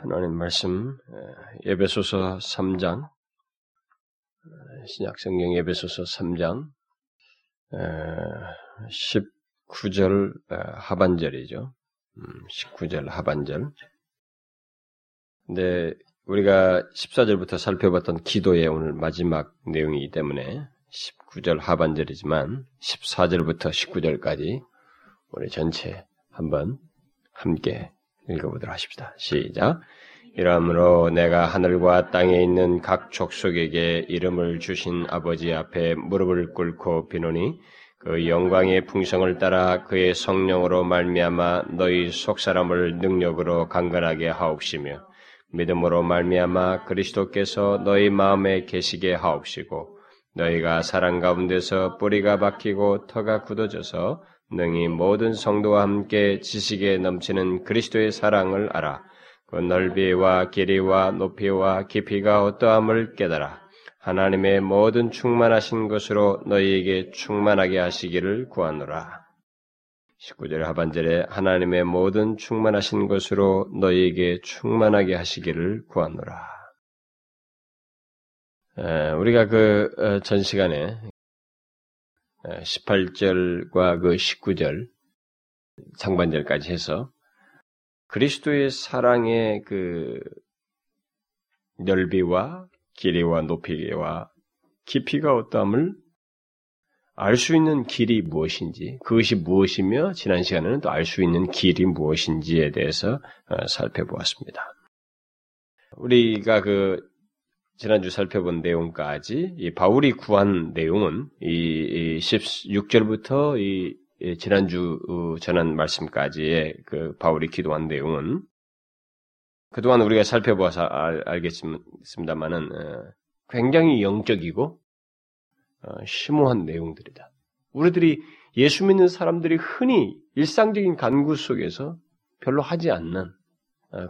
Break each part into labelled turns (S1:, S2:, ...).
S1: 하나님 말씀 예배소서 3장 신약 성경 예배소서 3장 19절 하반절이죠. 19절 음, 하반절. 근데 우리가 14절부터 살펴봤던 기도의 오늘 마지막 내용이기 때문에 19절 하반절이지만 14절부터 19절까지 우리 전체 한번 함께 읽어보도록 하십시다. 시작. 이러므로 내가 하늘과 땅에 있는 각 족속에게 이름을 주신 아버지 앞에 무릎을 꿇고 비노니 그 영광의 풍성을 따라 그의 성령으로 말미암아 너희 속사람을 능력으로 강건하게 하옵시며 믿음으로 말미암아 그리스도께서 너희 마음에 계시게 하옵시고 너희가 사랑 가운데서 뿌리가 박히고 터가 굳어져서 능히 모든 성도와 함께 지식에 넘치는 그리스도의 사랑을 알아. 그 넓이와 길이와 높이와 깊이가 어떠함을 깨달아. 하나님의 모든 충만하신 것으로 너희에게 충만하게 하시기를 구하노라. 19절 하반절에 하나님의 모든 충만하신 것으로 너희에게 충만하게 하시기를 구하노라. 우리가 그전 어, 시간에 18절과 그 19절 상반절까지 해서 그리스도의 사랑의 그 넓이와 길이와 높이와 깊이가 어떠함을 알 수 있는 길이 무엇인지, 그것이 무엇이며 지난 시간에는 또 알 수 있는 길이 무엇인지에 대해서 어, 살펴보았습니다. 우리가 그 지난주 살펴본 내용까지 이 바울이 구한 내용은 이 16절부터 이 지난주 어, 전한 말씀까지의 그 바울이 기도한 내용은 그동안 우리가 살펴보아서 알, 겠습니다만은 어, 굉장히 영적이고 어, 심오한 내용들이다. 우리들이 예수 믿는 사람들이 흔히 일상적인 간구 속에서 별로 하지 않는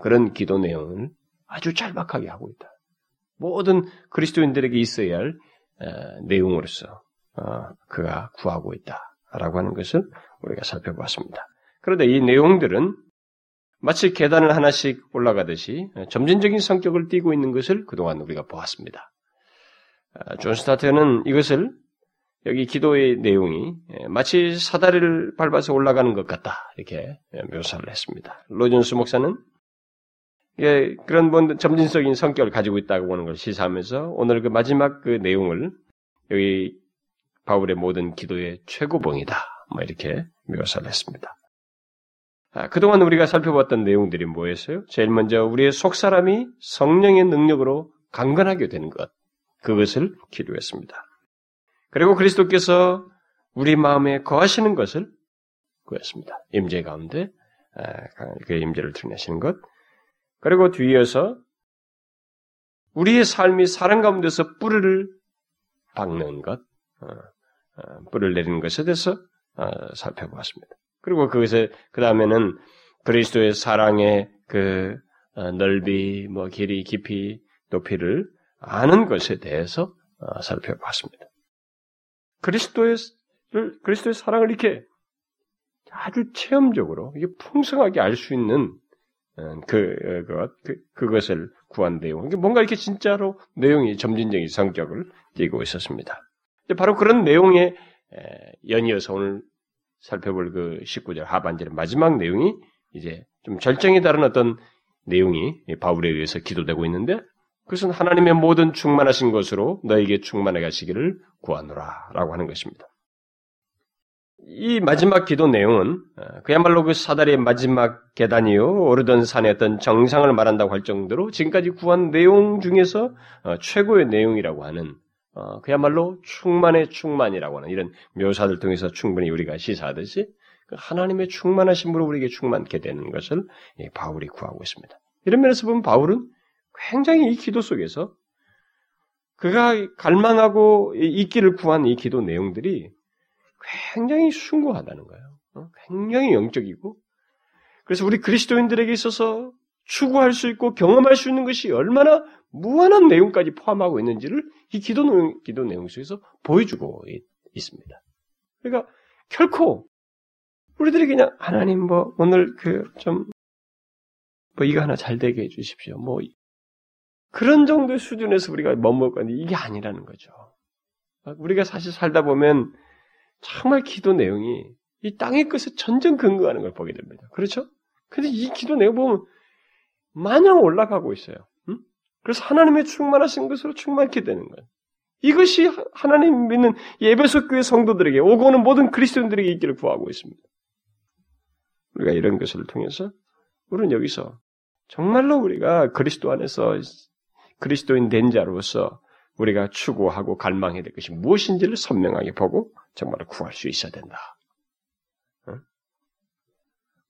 S1: 그런 기도 내용을 아주 짤막하게 하고 있다. 모든 그리스도인들에게 있어야 할 내용으로서 어, 그가 구하고 있다라고 하는 것을 우리가 살펴보았습니다. 그런데 이 내용들은 마치 계단을 하나씩 올라가듯이 점진적인 성격을 띠고 있는 것을 그동안 우리가 보았습니다. 어, 존 스타트는 이것을 여기 기도의 내용이 마치 사다리를 밟아서 올라가는 것 같다 이렇게 묘사를 했습니다. 로준스 목사는 예, 그런 뭐 점진적인 성격을 가지고 있다고 보는 걸 시사하면서 오늘 그 마지막 그 내용을 여기 바울의 모든 기도의 최고봉이다. 뭐 이렇게 묘사를 했습니다. 아, 그동안 우리가 살펴봤던 내용들이 뭐였어요? 제일 먼저 우리의 속 사람이 성령의 능력으로 강건하게 되는 것. 그것을 기도했습니다. 그리고 그리스도께서 우리 마음에 거하시는 것을 구했습니다. 임재 가운데 아, 그 임재를 드러내시는 것. 그리고 뒤이어서 우리의 삶이 사랑 가운데서 뿌리를 박는 것, 어, 어, 뿌리를 내리는 것에 대해서 어, 살펴보았습니다. 그리고 그것에 그 다음에는 그리스도의 사랑의 그 넓이, 뭐 길이, 깊이, 높이를 아는 것에 대해서 살펴봤습니다. 그리스도의 그리스도의 사랑을 이렇게 아주 체험적으로 이게 풍성하게 알 수 있는 어, 그, 어, 것, 그, 그것을 구한 내용. 뭔가 이렇게 진짜로 내용이 점진적인 성격을 띠고 있었습니다. 바로 그런 내용에 연이어서 오늘 살펴볼 그 19절 하반절의 마지막 내용이 이제 좀 절정에 다른 어떤 내용이 바울에 의해서 기도되고 있는데 그것은 하나님의 모든 충만하신 것으로 너에게 충만해 가시기를 구하노라 라고 하는 것입니다. 이 마지막 기도 내용은 어, 그야말로 그 사다리의 마지막 계단이요 오르던 산의 어떤 정상을 말한다고 할 정도로 지금까지 구한 내용 중에서 어, 최고의 내용이라고 하는 어, 그야말로 충만의 충만이라고 하는 이런 묘사들 통해서 충분히 우리가 시사하듯이 그 하나님의 충만하심으로 우리에게 충만케 되는 것을 바울이 구하고 있습니다. 이런 면에서 보면 바울은 굉장히 이 기도 속에서 그가 갈망하고 있기를 구한 이 기도 내용들이 굉장히 숭고하다는 거예요. 어? 굉장히 영적이고 그래서 우리 그리스도인들에게 있어서 추구할 수 있고 경험할 수 있는 것이 얼마나 무한한 내용까지 포함하고 있는지를 이 기도 내용, 기도 내용 속에서 보여주고 있습니다. 그러니까 결코 우리들이 그냥 하나님 뭐 오늘 그 좀 뭐 이거 하나 잘 되게 해주십시오. 뭐 그런 정도의 수준에서 우리가 머물 건데 이게 아니라는 거죠. 우리가 사실 살다 보면 정말 기도 내용이 이 땅의 것에 전전 근거하는 걸 보게 됩니다. 그렇죠? 근데 이 기도 내용 보면 마냥 올라가고 있어요. 응? 그래서 하나님의 충만하신 것으로 충만케 되는 거예요. 이것이 하나님 믿는 예배소 교회 성도들에게 오고 오는 모든 그리스도인들에게 있기를 구하고 있습니다. 우리가 이런 것을 통해서 우리는 여기서 정말로 우리가 그리스도 안에서 그리스도인 된 자로서 우리가 추구하고 갈망해야 될 것이 무엇인지를 선명하게 보고 정말 구할 수 있어야 된다.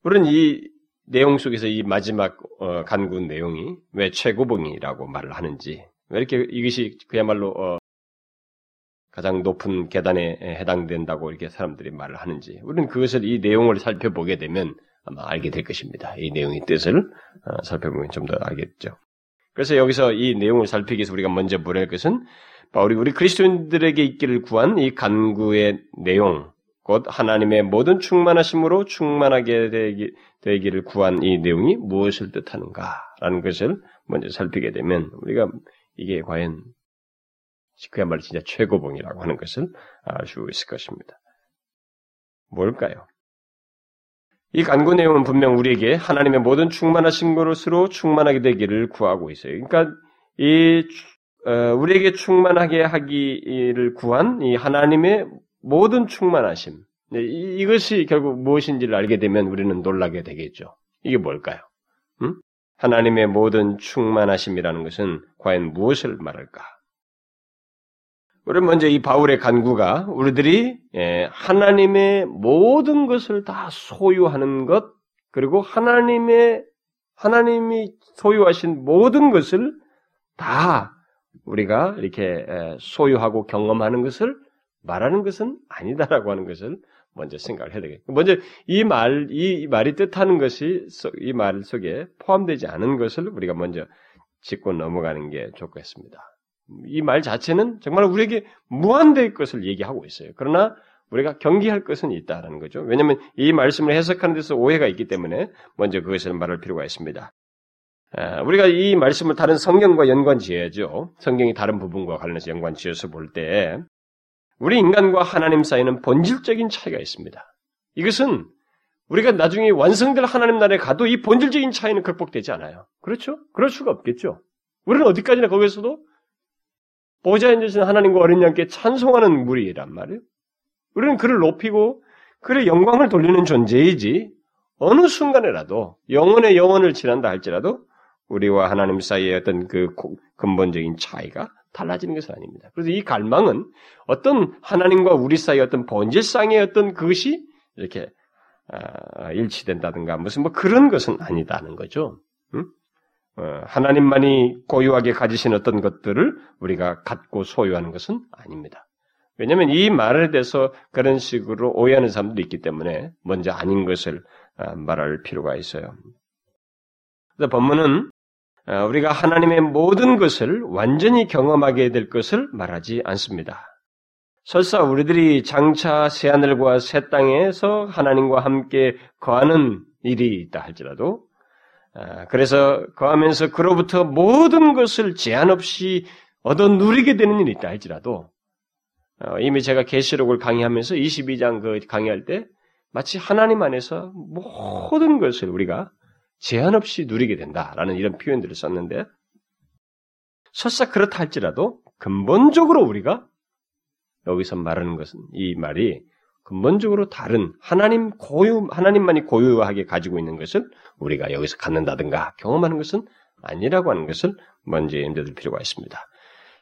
S1: 우리는 이 내용 속에서 이 마지막 어, 간구 내용이 왜 최고봉이라고 말을 하는지 왜 이렇게 이것이 그야말로 어, 가장 높은 계단에 해당된다고 이렇게 사람들이 말을 하는지 우리는 그것을 이 내용을 살펴보게 되면 아마 알게 될 것입니다. 이 내용의 뜻을 어, 살펴보면 좀 더 알겠죠. 그래서 여기서 이 내용을 살피기 위해서 우리가 먼저 할 것은 우리 우리 그리스도인들에게 있기를 구한 이 간구의 내용, 곧 하나님의 모든 충만하심으로 충만하게 되기, 되기를 구한 이 내용이 무엇을 뜻하는가라는 것을 먼저 살피게 되면 우리가 이게 과연 그야말로 진짜 최고봉이라고 하는 것을 알 수 있을 것입니다. 뭘까요? 이 간구 내용은 분명 우리에게 하나님의 모든 충만하신 것으로 충만하게 되기를 구하고 있어요. 그러니까 이 어, 우리에게 충만하게 하기를 구한 이 하나님의 모든 충만하심 이것이 결국 무엇인지를 알게 되면 우리는 놀라게 되겠죠. 이게 뭘까요? 음? 하나님의 모든 충만하심이라는 것은 과연 무엇을 말할까? 우리 먼저 이 바울의 간구가 우리들이 예, 하나님의 모든 것을 다 소유하는 것 그리고 하나님의 하나님이 소유하신 모든 것을 다 우리가 이렇게 소유하고 경험하는 것을 말하는 것은 아니다라고 하는 것을 먼저 생각을 해야 되겠고 먼저 이 말, 이 말이 뜻하는 것이 이 말 속에 포함되지 않은 것을 우리가 먼저 짚고 넘어가는 게 좋겠습니다. 이 말 자체는 정말 우리에게 무한대의 것을 얘기하고 있어요. 그러나 우리가 경계할 것은 있다라는 거죠. 왜냐하면 이 말씀을 해석하는 데서 오해가 있기 때문에 먼저 그것을 말할 필요가 있습니다. 우리가 이 말씀을 다른 성경과 연관 지어야죠. 성경이 다른 부분과 관련해서 연관 지어서 볼 때, 우리 인간과 하나님 사이는 본질적인 차이가 있습니다. 이것은 우리가 나중에 완성될 하나님 나라에 가도 이 본질적인 차이는 극복되지 않아요. 그렇죠? 그럴 수가 없겠죠. 우리는 어디까지나 거기서도 보좌에 앉으신 하나님과 어린 양께 찬송하는 무리란 말이에요. 우리는 그를 높이고 그의 영광을 돌리는 존재이지 어느 순간에라도 영혼의 영혼을 지난다 할지라도 우리와 하나님 사이의 어떤 그 근본적인 차이가 달라지는 것은 아닙니다. 그래서 이 갈망은 어떤 하나님과 우리 사이의 어떤 본질상의 어떤 그것이 이렇게 아, 일치된다든가 무슨 뭐 그런 것은 아니다는 거죠. 응? 어, 하나님만이 고유하게 가지신 어떤 것들을 우리가 갖고 소유하는 것은 아닙니다. 왜냐하면 이 말에 대해서 그런 식으로 오해하는 사람도 있기 때문에 먼저 아닌 것을 아, 말할 필요가 있어요. 그래서 본문은 아, 우리가 하나님의 모든 것을 완전히 경험하게 될 것을 말하지 않습니다. 설사 우리들이 장차 새하늘과 새 땅에서 하나님과 함께 거하는 일이 있다 할지라도 아, 그래서 거하면서 그로부터 모든 것을 제한 없이 얻어 누리게 되는 일이 있다 할지라도 어, 이미 제가 계시록을 강의하면서 22장 그 강의할 때 마치 하나님 안에서 모든 것을 우리가 제한 없이 누리게 된다라는 이런 표현들을 썼는데 설사 그렇다 할지라도 근본적으로 우리가 여기서 말하는 것은 이 말이 근본적으로 다른 하나님 고유 하나님만이 고유하게 가지고 있는 것을 우리가 여기서 갖는다든가 경험하는 것은 아니라고 하는 것을 먼저 염두둘 필요가 있습니다.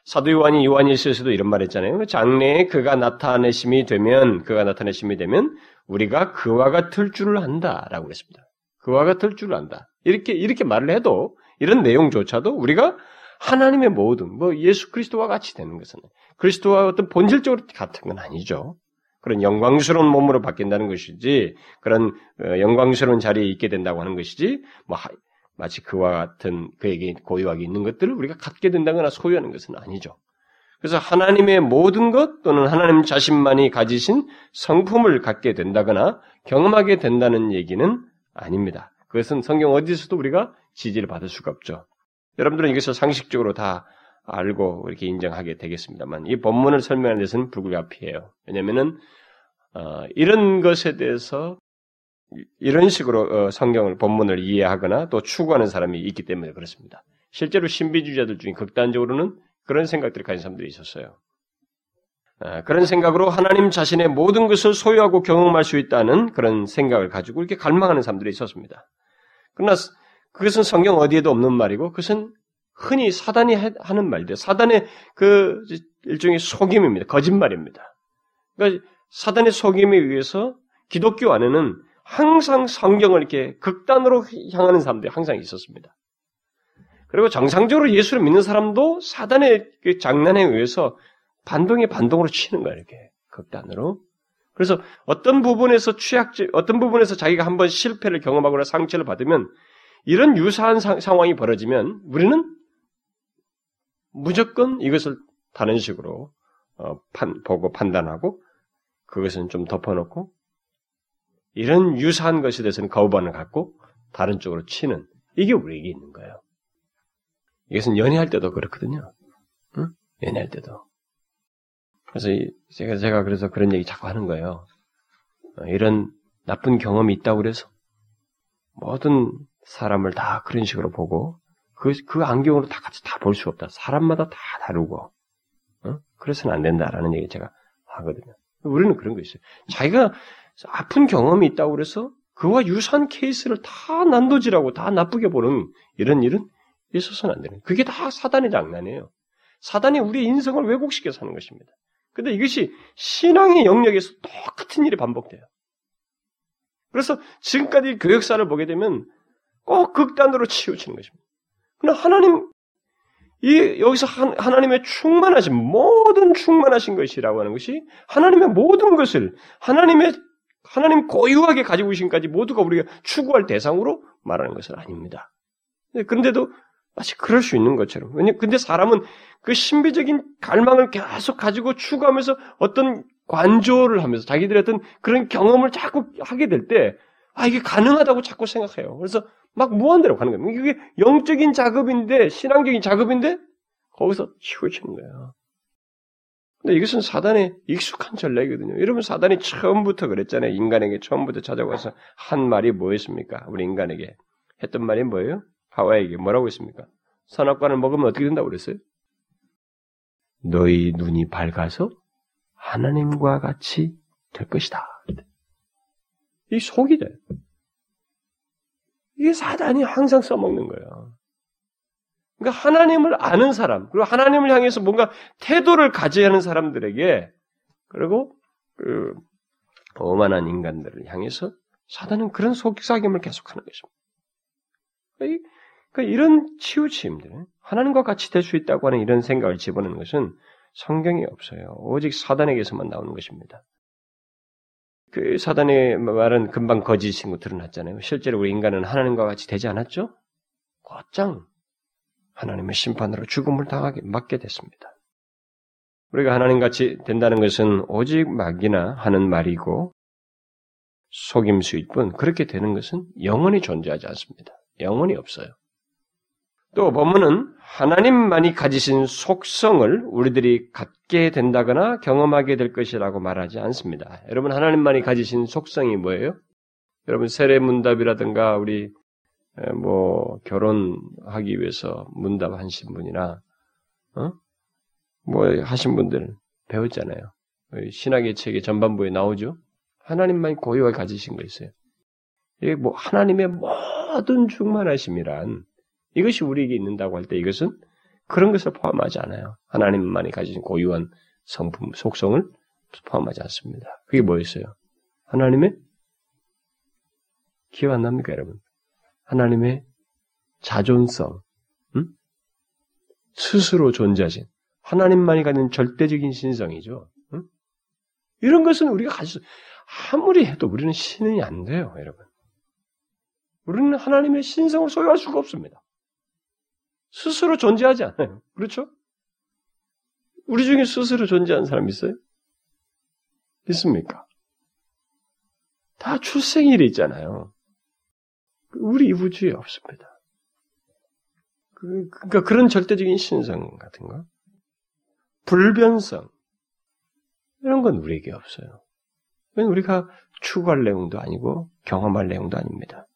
S1: 사도 요한이 요한일서에서도 이런 말 했잖아요. 장래에 그가 나타내심이 되면 그가 나타내심이 되면 우리가 그와 같을 줄을 안다라고 그랬습니다. 그와 같을 줄 안다. 이렇게 이렇게 말을 해도 이런 내용조차도 우리가 하나님의 모든 뭐 예수 그리스도와 같이 되는 것은 그리스도와 어떤 본질적으로 같은 건 아니죠. 그런 영광스러운 몸으로 바뀐다는 것이지 그런 어, 영광스러운 자리에 있게 된다고 하는 것이지 뭐 마치 그와 같은 그에게 고유하게 있는 것들을 우리가 갖게 된다거나 소유하는 것은 아니죠. 그래서 하나님의 모든 것 또는 하나님 자신만이 가지신 성품을 갖게 된다거나 경험하게 된다는 얘기는 아닙니다. 그것은 성경 어디서도 우리가 지지를 받을 수가 없죠. 여러분들은 이것을 상식적으로 다 알고 이렇게 인정하게 되겠습니다만 이 본문을 설명하는 데서는 불가피해요. 왜냐하면은 어, 이런 것에 대해서 이런 식으로 어, 성경을 본문을 이해하거나 또 추구하는 사람이 있기 때문에 그렇습니다. 실제로 신비주의자들 중에 극단적으로는 그런 생각들을 가진 사람들이 있었어요. 아, 그런 생각으로 하나님 자신의 모든 것을 소유하고 경험할 수 있다는 그런 생각을 가지고 이렇게 갈망하는 사람들이 있었습니다. 그러나 그것은 성경 어디에도 없는 말이고 그것은 흔히 사단이 하는 말인데 사단의 그 일종의 속임입니다. 거짓말입니다. 그러니까 사단의 속임에 의해서 기독교 안에는 항상 성경을 이렇게 극단으로 향하는 사람들이 항상 있었습니다. 그리고 정상적으로 예수를 믿는 사람도 사단의 그 장난에 의해서 반동에 반동으로 치는 거야, 이렇게. 극단으로. 그래서 어떤 부분에서 취약지, 어떤 부분에서 자기가 한번 실패를 경험하거나 상처를 받으면 이런 유사한 사, 상황이 벌어지면 우리는 무조건 이것을 다른 식으로 어, 판, 보고 판단하고 그것은 좀 덮어놓고 이런 유사한 것에 대해서는 거부반을 갖고 다른 쪽으로 치는 이게 우리에게 있는 거예요. 이것은 연애할 때도 그렇거든요. 응? 연애할 때도. 그래서 제가 제가 그래서 그런 얘기 자꾸 하는 거예요. 어, 이런 나쁜 경험이 있다고 그래서 모든 사람을 다 그런 식으로 보고 그, 그 안경으로 다 같이 다 볼 수 없다. 사람마다 다 다르고 어? 그래서는 안 된다라는 얘기 제가 하거든요. 우리는 그런 거 있어요. 자기가 아픈 경험이 있다고 그래서 그와 유사한 케이스를 다 난도질하고 다 나쁘게 보는 이런 일은 있어서는 안 되는. 그게 다 사단의 장난이에요. 사단이 우리의 인성을 왜곡시켜서 하는 것입니다. 근데 이것이 신앙의 영역에서 똑같은 일이 반복돼요. 그래서 지금까지 교역사를 보게 되면 꼭 극단으로 치우치는 것입니다. 그러나 하나님, 이, 여기서 하나님의 충만하신, 모든 충만하신 것이라고 하는 것이 하나님의 모든 것을, 하나님의, 하나님 고유하게 가지고 계신까지 모두가 우리가 추구할 대상으로 말하는 것은 아닙니다. 그런데도 마치 그럴 수 있는 것처럼. 왜냐, 근데 사람은 그 신비적인 갈망을 계속 가지고 추구하면서 어떤 관조를 하면서 자기들의 어떤 그런 경험을 자꾸 하게 될 때, 아, 이게 가능하다고 자꾸 생각해요. 그래서 막 무한대로 가는 거예요. 이게 영적인 작업인데, 신앙적인 작업인데, 거기서 치우치는 거예요. 근데 이것은 사단의 익숙한 전략이거든요. 여러분, 사단이 처음부터 그랬잖아요. 인간에게 처음부터 찾아와서 한 말이 뭐였습니까? 우리 인간에게. 했던 말이 뭐예요? 하와에게 뭐라고 했습니까? 선악과를 먹으면 어떻게 된다고 그랬어요? 너희 눈이 밝아서 하나님과 같이 될 것이다. 이 속이 돼. 이게 사단이 항상 써먹는 거예요. 그러니까 하나님을 아는 사람, 그리고 하나님을 향해서 뭔가 태도를 가져야 하는 사람들에게, 그리고 그 오만한 인간들을 향해서 사단은 그런 속삭임을 계속하는 것입니다. 그러니까 이런 치우침들, 하나님과 같이 될 수 있다고 하는 이런 생각을 집어넣는 것은 성경에 없어요. 오직 사단에게서만 나오는 것입니다. 그 사단의 말은 금방 거짓인 거 드러났잖아요. 실제로 우리 인간은 하나님과 같이 되지 않았죠? 곧장 하나님의 심판으로 죽음을 당하게 맞게 됐습니다. 우리가 하나님 같이 된다는 것은 오직 막이나 하는 말이고 속임수일 뿐 그렇게 되는 것은 영원히 존재하지 않습니다. 영원히 없어요. 또 본문은 하나님만이 가지신 속성을 우리들이 갖게 된다거나 경험하게 될 것이라고 말하지 않습니다. 여러분 하나님만이 가지신 속성이 뭐예요? 여러분 세례 문답이라든가 우리 뭐 결혼하기 위해서 문답하신 분이나 어? 뭐 하신 분들 배웠잖아요. 신학의 책의 전반부에 나오죠. 하나님만이 고유하게 가지신 거 있어요. 이게 뭐 하나님의 모든 충만하심이란 이것이 우리에게 있는다고 할 때 이것은 그런 것을 포함하지 않아요. 하나님만이 가진 고유한 성품, 속성을 포함하지 않습니다. 그게 뭐였어요? 하나님의 기억 안 납니까, 여러분? 하나님의 자존성, 음? 스스로 존재하신 하나님만이 가진 절대적인 신성이죠. 음? 이런 것은 우리가 가지고 아무리 해도 우리는 신이 안 돼요, 여러분. 우리는 하나님의 신성을 소유할 수가 없습니다. 스스로 존재하지 않아요. 그렇죠? 우리 중에 스스로 존재하는 사람 있어요? 있습니까? 다 출생일이 있잖아요. 우리 우주에 없습니다. 그, 그러니까 그런 절대적인 신성 같은 거, 불변성 이런 건 우리에게 없어요. 우리가 추구할 내용도 아니고 경험할 내용도 아닙니다.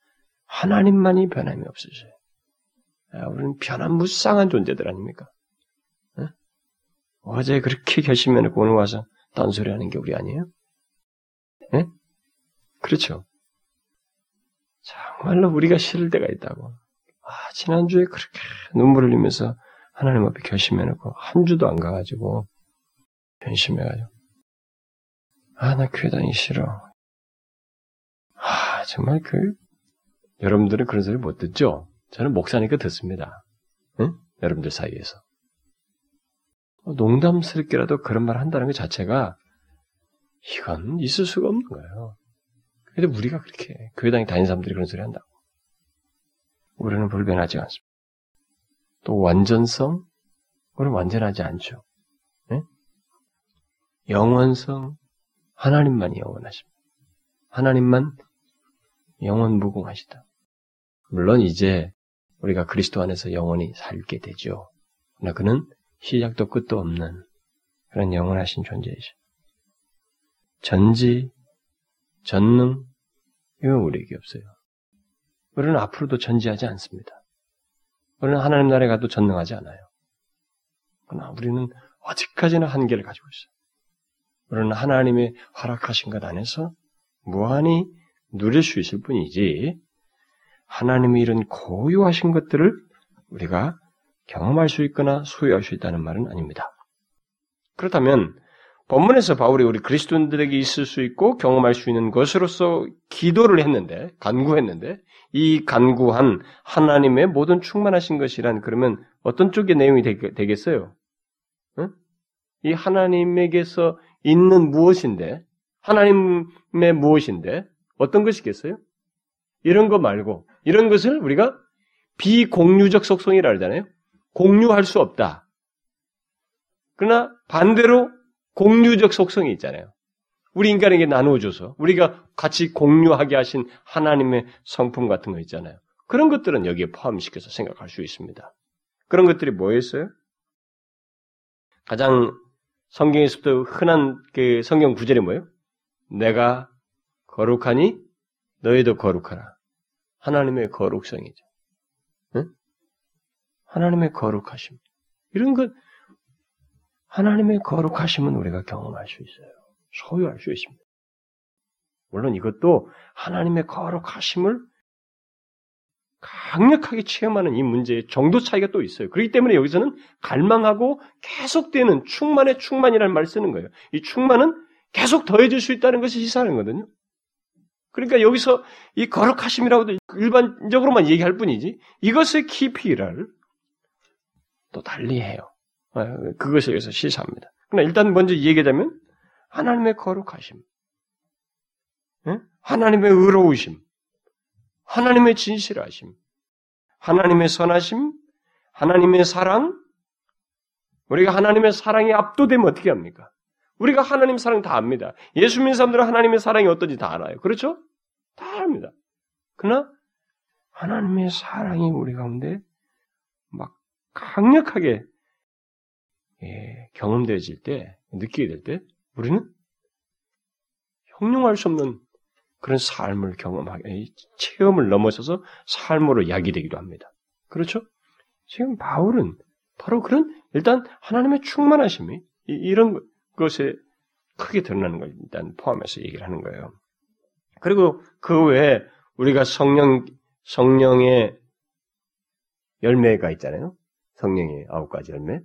S1: 하나님만이 변함이 없으셔요. 아, 우리는 변함무쌍한 존재들 아닙니까? 네? 어제 그렇게 결심해놓고 오늘 와서 딴소리 하는 게 우리 아니에요? 네? 그렇죠. 정말로 우리가 싫을 때가 있다고. 아, 지난주에 그렇게 눈물을 흘리면서 하나님 앞에 결심해놓고 한 주도 안 가가지고 변심해가지고 아, 나 교회 다니기 싫어. 아, 정말 그 여러분들은 그런 소리 못 듣죠? 저는 목사니까 듣습니다. 응? 여러분들 사이에서. 농담스럽게라도 그런 말 한다는 것 자체가 이건 있을 수가 없는 거예요. 근데 우리가 그렇게 교회 다니 다니는 사람들이 그런 소리 한다고. 우리는 불변하지 않습니다. 또 완전성? 우리는 완전하지 않죠. 네? 영원성? 하나님만이 영원하십니다. 하나님만 영원 무궁하시다. 물론 이제 우리가 그리스도 안에서 영원히 살게 되죠. 그러나 그는 시작도 끝도 없는 그런 영원하신 존재이죠. 전지, 전능, 이건 우리에게 없어요. 우리는 앞으로도 전지하지 않습니다. 우리는 하나님 나라에 가도 전능하지 않아요. 그러나 우리는 어디까지나 한계를 가지고 있어요. 우리는 하나님의 허락하신 것 안에서 무한히 누릴 수 있을 뿐이지, 하나님이 이런 고유하신 것들을 우리가 경험할 수 있거나 소유할 수 있다는 말은 아닙니다. 그렇다면 본문에서 바울이 우리 그리스도인들에게 있을 수 있고 경험할 수 있는 것으로서 기도를 했는데 간구했는데 이 간구한 하나님의 모든 충만하신 것이란 그러면 어떤 쪽의 내용이 되겠어요? 응? 이 하나님에게서 있는 무엇인데 하나님의 무엇인데 어떤 것이겠어요? 이런 거 말고 이런 것을 우리가 비공유적 속성이라 하잖아요. 공유할 수 없다. 그러나 반대로 공유적 속성이 있잖아요. 우리 인간에게 나누어줘서 우리가 같이 공유하게 하신 하나님의 성품 같은 거 있잖아요. 그런 것들은 여기에 포함시켜서 생각할 수 있습니다. 그런 것들이 뭐였어요? 가장 성경에서부터 흔한 그 성경 구절이 뭐예요? 내가 거룩하니 너희도 거룩하라. 하나님의 거룩성이죠. 응? 하나님의 거룩하심. 이런 것, 하나님의 거룩하심은 우리가 경험할 수 있어요. 소유할 수 있습니다. 물론 이것도 하나님의 거룩하심을 강력하게 체험하는 이 문제의 정도 차이가 또 있어요. 그렇기 때문에 여기서는 갈망하고 계속되는 충만의 충만이라는 말을 쓰는 거예요. 이 충만은 계속 더해질 수 있다는 것이 시사하는 거거든요. 그러니까 여기서 이 거룩하심이라고도 일반적으로만 얘기할 뿐이지 이것의 깊이를 또 달리해요. 아, 그것에 의해서 시사합니다. 그러나 일단 먼저 얘기하자면 하나님의 거룩하심, 하나님의 의로우심, 하나님의 진실하심, 하나님의 선하심, 하나님의 사랑, 우리가 하나님의 사랑에 압도되면 어떻게 합니까? 우리가 하나님 사랑 다 압니다. 예수 믿는 사람들은 하나님의 사랑이 어떤지 다 알아요. 그렇죠? 다 압니다. 그러나 하나님의 사랑이 우리 가운데 막 강력하게 예, 경험되어질 때, 느끼게 될 때, 우리는 형용할 수 없는 그런 삶을 경험하게, 체험을 넘어서서 삶으로 야기되기도 합니다. 그렇죠? 지금 바울은 바로 그런, 일단 하나님의 충만하심이, 이런 것에 크게 드러나는 걸 일단 포함해서 얘기를 하는 거예요. 그리고 그 외에 우리가 성령, 성령의 열매가 있잖아요. 성령의 아홉 가지 열매.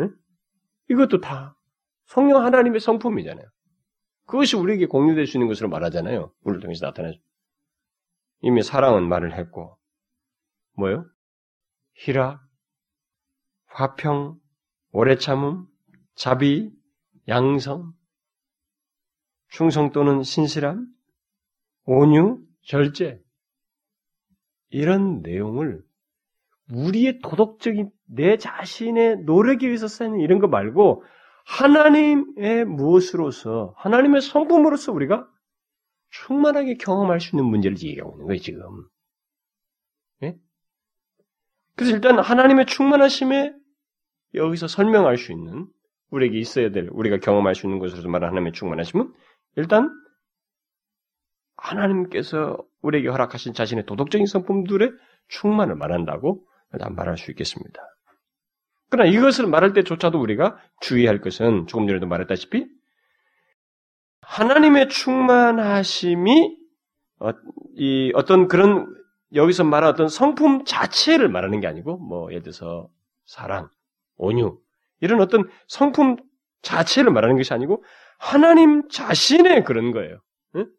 S1: 응? 이것도 다 성령 하나님의 성품이잖아요. 그것이 우리에게 공유될 수 있는 것으로 말하잖아요. 우리를 통해서 나타나죠. 이미 사랑은 말을 했고, 뭐요? 희락, 화평, 오래 참음, 자비, 양성, 충성 또는 신실함, 온유, 절제. 이런 내용을 우리의 도덕적인 내 자신의 노력에 의해서 쌓는 이런 거 말고 하나님의 무엇으로서 하나님의 성품으로서 우리가 충만하게 경험할 수 있는 문제를 얘기하고 있는 거예요, 지금. 그래서 일단 하나님의 충만하심에 여기서 설명할 수 있는 우리에게 있어야 될 우리가 경험할 수 있는 것으로서 말하는 하나님의 충만하심은 일단 하나님께서 우리에게 허락하신 자신의 도덕적인 성품들의 충만을 말한다고 일단 말할 수 있겠습니다. 그러나 이것을 말할 때조차도 우리가 주의할 것은 조금 전에도 말했다시피 하나님의 충만하심이 어, 이 어떤 그런 여기서 말하는 어떤 성품 자체를 말하는 게 아니고 뭐 예를 들어서 사랑, 온유 이런 어떤 성품 자체를 말하는 것이 아니고 하나님 자신의 그런 거예요. 응?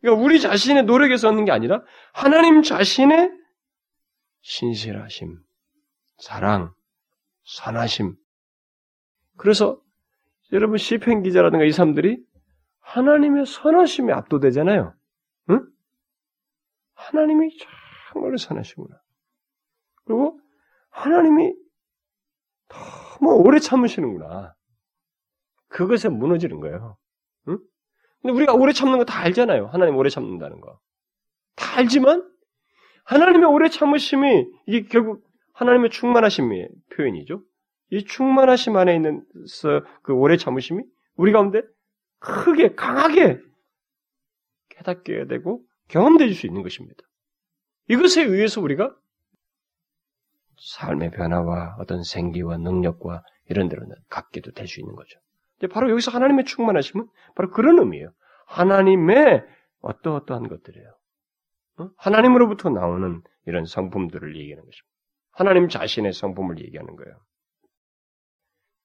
S1: 그러니까 우리 자신의 노력에서 얻는 게 아니라 하나님 자신의 신실하심, 사랑, 선하심. 그래서 여러분 시편 기자라든가 이 사람들이 하나님의 선하심에 압도되잖아요. 응? 하나님이 정말로 선하시구나. 그리고 하나님이 너무 오래 참으시는구나. 그것에 무너지는 거예요. 응? 근데 우리가 오래 참는 거 다 알잖아요. 하나님 오래 참는다는 거. 다 알지만 하나님의 오래 참으심이 이게 결국 하나님의 충만하심의 표현이죠. 이 충만하심 안에 있는 그 오래 참으심이 우리 가운데 크게 강하게 깨닫게 되고 경험될 수 있는 것입니다. 이것에 의해서 우리가 삶의 변화와 어떤 생기와 능력과 이런 데로 갖게도 될 수 있는 거죠. 바로 여기서 하나님의 충만하심은 바로 그런 의미예요. 하나님의 어떠어떠한 것들이에요. 어? 하나님으로부터 나오는 이런 성품들을 얘기하는 것입니다. 하나님 자신의 성품을 얘기하는 거예요.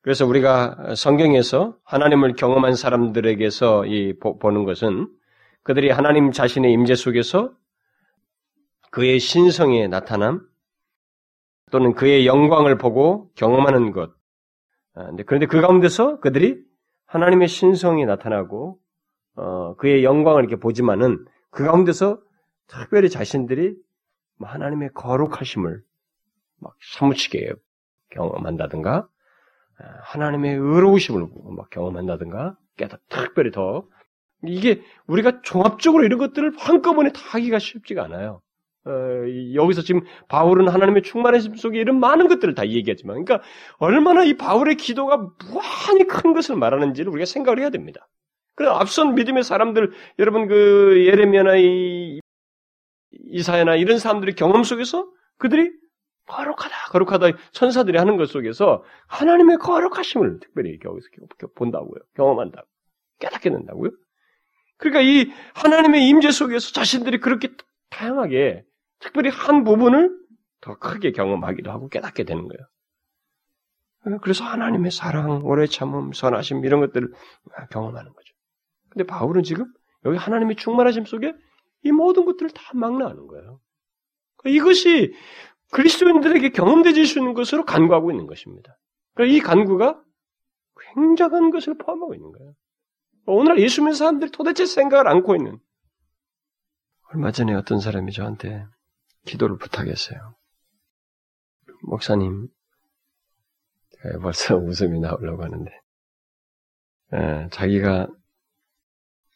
S1: 그래서 우리가 성경에서 하나님을 경험한 사람들에게서 이 보는 것은 그들이 하나님 자신의 임재 속에서 그의 신성의 나타남 또는 그의 영광을 보고 경험하는 것. 아, 그런데 그 가운데서 그들이 하나님의 신성이 나타나고 어, 그의 영광을 이렇게 보지만은 그 가운데서 특별히 자신들이 하나님의 거룩하심을 막 사무치게 경험한다든가 아, 하나님의 의로우심을 막 경험한다든가 깨닫 특별히 더 이게 우리가 종합적으로 이런 것들을 한꺼번에 다 하기가 쉽지가 않아요. 어, 여기서 지금 바울은 하나님의 충만하심 속에 이런 많은 것들을 다 얘기하지만, 그러니까 얼마나 이 바울의 기도가 무한히 큰 것을 말하는지를 우리가 생각을 해야 됩니다. 그래서 앞선 믿음의 사람들, 여러분 그 예레미야나 이 이사야나 이런 사람들의 경험 속에서 그들이 거룩하다, 거룩하다 천사들이 하는 것 속에서 하나님의 거룩하심을 특별히 여기서 본다고요, 경험한다고, 깨닫게 된다고요. 그러니까 이 하나님의 임재 속에서 자신들이 그렇게 다양하게 특별히 한 부분을 더 크게 경험하기도 하고 깨닫게 되는 거예요. 그래서 하나님의 사랑, 오래 참음, 선하심 이런 것들을 경험하는 거죠. 근데 바울은 지금 여기 하나님의 충만하심 속에 이 모든 것들을 다 망라하는 거예요. 이것이 그리스도인들에게 경험되질 수 있는 것으로 간구하고 있는 것입니다. 그러니까 이 간구가 굉장한 것을 포함하고 있는 거예요. 오늘 예수 믿는 사람들이 도대체 생각을 안고 있는. 얼마 전에 어떤 사람이 저한테 기도를 부탁했어요. 목사님, 벌써 웃음이 나오려고 하는데, 에, 자기가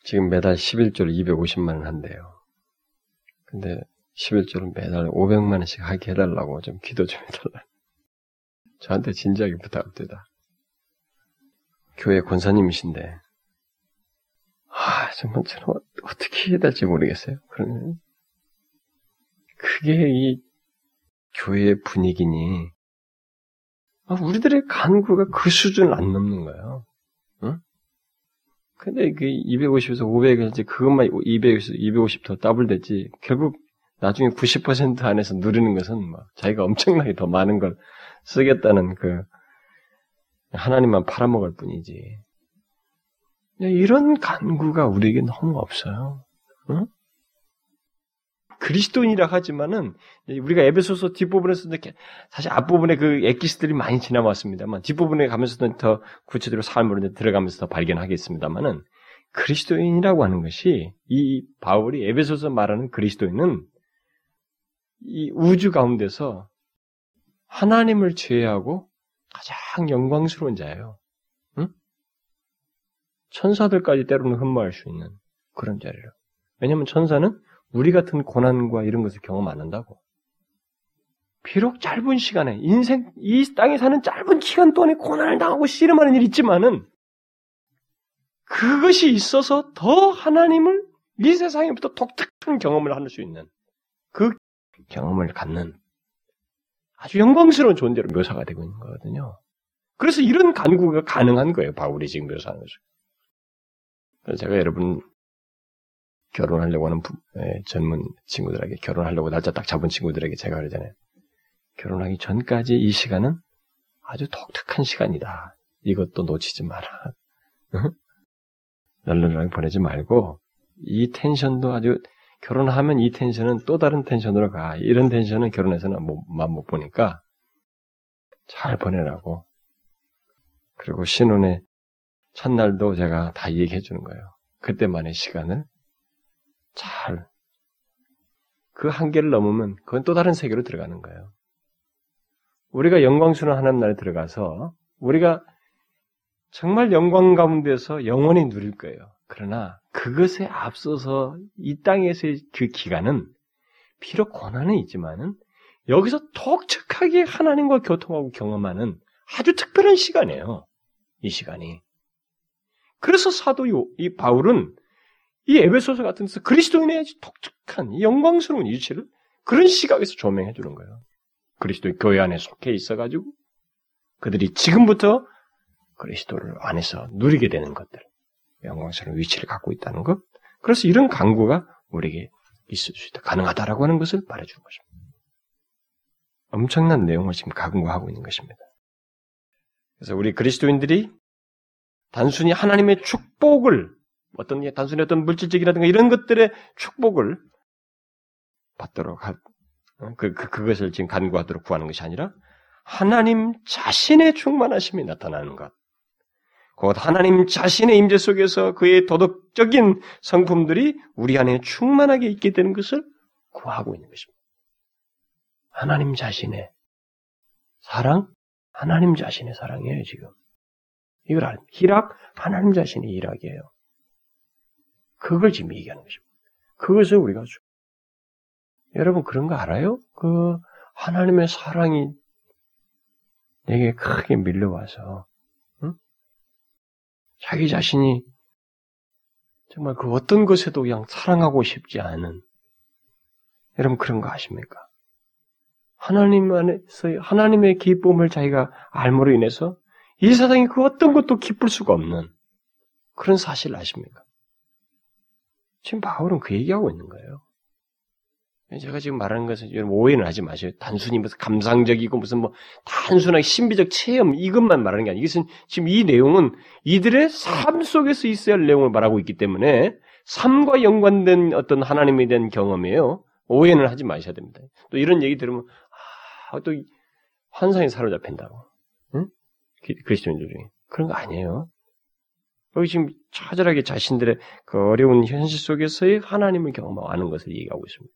S1: 지금 매달 11조를 250만 원 한대요. 근데 11조를 매달 500만 원씩 하게 해달라고 좀 기도 좀 해달라. 저한테 진지하게 부탁합니다. 교회 권사님이신데, 아, 정말 저는 어떻게 해야 될지 모르겠어요. 그러면 그게 이 교회의 분위기니 아, 우리들의 간구가 그 수준을 안 넘는 거예요. 응? 근데 그 250에서 500에 이제 그것만 200에서 250더 더블되지 결국 나중에 90% 안에서 누리는 것은 막 자기가 엄청나게 더 많은 걸 쓰겠다는 그 하나님만 팔아먹을 뿐이지. 이런 간구가 우리에게 너무 없어요. 응? 그리스도인이라 하지만은 우리가 에베소서 뒷부분에서 이렇게 사실 앞부분에 그 엑기스들이 많이 지나왔습니다만 뒷부분에 가면서도 더 구체적으로 삶으로 들어가면서 더 발견하겠습니다만은 그리스도인이라고 하는 것이 이 바울이 에베소서 말하는 그리스도인은 이 우주 가운데서 하나님을 제외하고 가장 영광스러운 자예요. 천사들까지 때로는 흠모할 수 있는 그런 자리라. 왜냐하면 천사는 우리 같은 고난과 이런 것을 경험 안 한다고. 비록 짧은 시간에 인생 이 땅에 사는 짧은 기간 동안에 고난을 당하고 씨름하는 일이 있지만은 그것이 있어서 더 하나님을 이 세상에부터 독특한 경험을 할 수 있는 그 경험을 갖는 아주 영광스러운 존재로 묘사가 되고 있는 거거든요. 그래서 이런 간구가 가능한 거예요. 바울이 지금 묘사하는. 그래서 제가 여러분 결혼하려고 하는 부, 예, 젊은 친구들에게 결혼하려고 날짜 딱 잡은 친구들에게 제가 그러잖아요. 결혼하기 전까지 이 시간은 아주 독특한 시간이다. 이것도 놓치지 마라. 널널하게 보내지 말고 이 텐션도 아주 결혼하면 이 텐션은 또 다른 텐션으로 가. 이런 텐션은 결혼해서는 맛못 보니까 잘 보내라고. 그리고 신혼의 첫날도 제가 다 얘기해 주는 거예요. 그때만의 시간을 잘. 그 한계를 넘으면 그건 또 다른 세계로 들어가는 거예요. 우리가 영광스러운 하나님 나라에 들어가서 우리가 정말 영광 가운데서 영원히 누릴 거예요. 그러나 그것에 앞서서 이 땅에서의 그 기간은 비록 고난은 있지만은 여기서 독특하게 하나님과 교통하고 경험하는 아주 특별한 시간이에요. 이 시간이. 그래서 사도 이 바울은 이 에베소서 같은 데서 그리스도인의 독특한 영광스러운 이치를 그런 시각에서 조명해 주는 거예요. 그리스도 교회 안에 속해 있어가지고 그들이 지금부터 그리스도를 안에서 누리게 되는 것들, 영광스러운 위치를 갖고 있다는 것. 그래서 이런 강구가 우리에게 있을 수 있다, 가능하다라고 하는 것을 말해주는 것입니다. 엄청난 내용을 지금 강구하고 있는 것입니다. 그래서 우리 그리스도인들이 단순히 하나님의 축복을 어떤 단순히 어떤 물질적이라든가 이런 것들의 축복을 받도록 하, 그, 그, 그것을 지금 간구하도록 구하는 것이 아니라 하나님 자신의 충만하심이 나타나는 것. 곧 하나님 자신의 임재 속에서 그의 도덕적인 성품들이 우리 안에 충만하게 있게 되는 것을 구하고 있는 것입니다. 하나님 자신의 사랑, 하나님 자신의 사랑이에요, 지금. 이걸 알, 희락, 하나님 자신의 희락이에요. 그걸 지금 얘기하는 것입니다. 그것을 우리가 주... 여러분 그런 거 알아요? 그 하나님의 사랑이 내게 크게 밀려와서 응? 자기 자신이 정말 그 어떤 것에도 그냥 사랑하고 싶지 않은 여러분 그런 거 아십니까? 하나님 안에서 하나님의 기쁨을 자기가 알므로 인해서 이 세상에 그 어떤 것도 기쁠 수가 없는 그런 사실 아십니까? 지금 바울은 그 얘기하고 있는 거예요. 제가 지금 말하는 것은 여러분 오해는 하지 마세요. 단순히 무슨 감상적이고 무슨 뭐 단순하게 신비적 체험 이것만 말하는 게 아니에요. 이것은 지금 이 내용은 이들의 삶 속에서 있어야 할 내용을 말하고 있기 때문에 삶과 연관된 어떤 하나님에 대한 경험이에요. 오해는 하지 마셔야 됩니다. 또 이런 얘기 들으면 아, 또 환상에 사로잡힌다고. 응? 그리스도인들 중에 그런 거 아니에요. 여기 지금 처절하게 자신들의 그 어려운 현실 속에서의 하나님을 경험하는 것을 얘기하고 있습니다.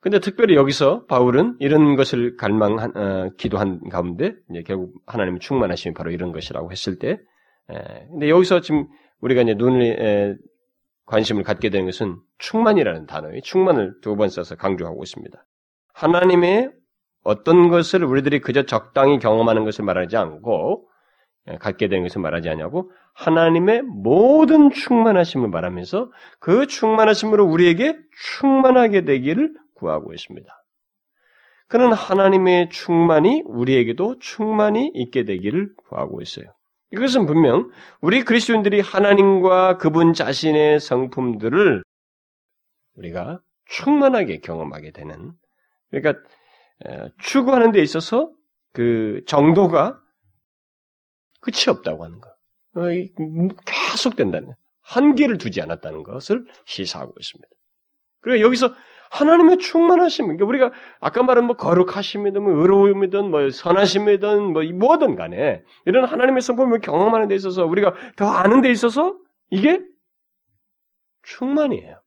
S1: 근데 특별히 여기서 바울은 이런 것을 갈망한, 어, 기도한 가운데, 이제 결국 하나님 충만하심이 바로 이런 것이라고 했을 때, 에, 근데 여기서 지금 우리가 이제 눈을, 에, 관심을 갖게 되는 것은 충만이라는 단어의 충만을 두 번 써서 강조하고 있습니다. 하나님의 어떤 것을 우리들이 그저 적당히 경험하는 것을 말하지 않고, 갖게 되는 것을 말하지 않냐고 하나님의 모든 충만하심을 말하면서 그 충만하심으로 우리에게 충만하게 되기를 구하고 있습니다. 그는 하나님의 충만이 우리에게도 충만히 있게 되기를 구하고 있어요. 이것은 분명 우리 그리스도인들이 하나님과 그분 자신의 성품들을 우리가 충만하게 경험하게 되는 그러니까 추구하는 데 있어서 그 정도가 끝이 없다고 하는 것. 어, 계속된다는 한계를 두지 않았다는 것을 시사하고 있습니다. 그리고 여기서 하나님의 충만하심, 그러니까 우리가 아까 말한 뭐 거룩하심이든 뭐 의로움이든 뭐 선하심이든 뭐 뭐든 간에 이런 하나님의 성품을 경험하는 데 있어서 우리가 더 아는 데 있어서 이게 충만이에요.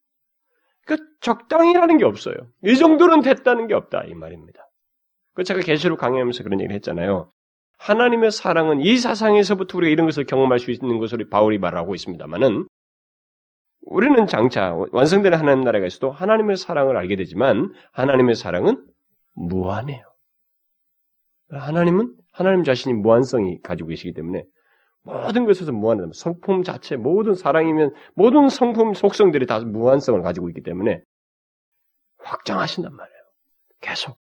S1: 그러니까 적당히라는 게 없어요. 이 정도는 됐다는 게 없다 이 말입니다. 그 제가 계시록 강의하면서 그런 얘기를 했잖아요. 하나님의 사랑은 이 사상에서부터 우리가 이런 것을 경험할 수 있는 것으로 바울이 말하고 있습니다만은 우리는 장차 완성되는 하나님 나라가 있어도 하나님의 사랑을 알게 되지만 하나님의 사랑은 무한해요. 하나님은 하나님 자신이 무한성이 가지고 계시기 때문에 모든 것에서 무한하다. 성품 자체, 모든 사랑이면 모든 성품 속성들이 다 무한성을 가지고 있기 때문에 확장하신단 말이에요. 계속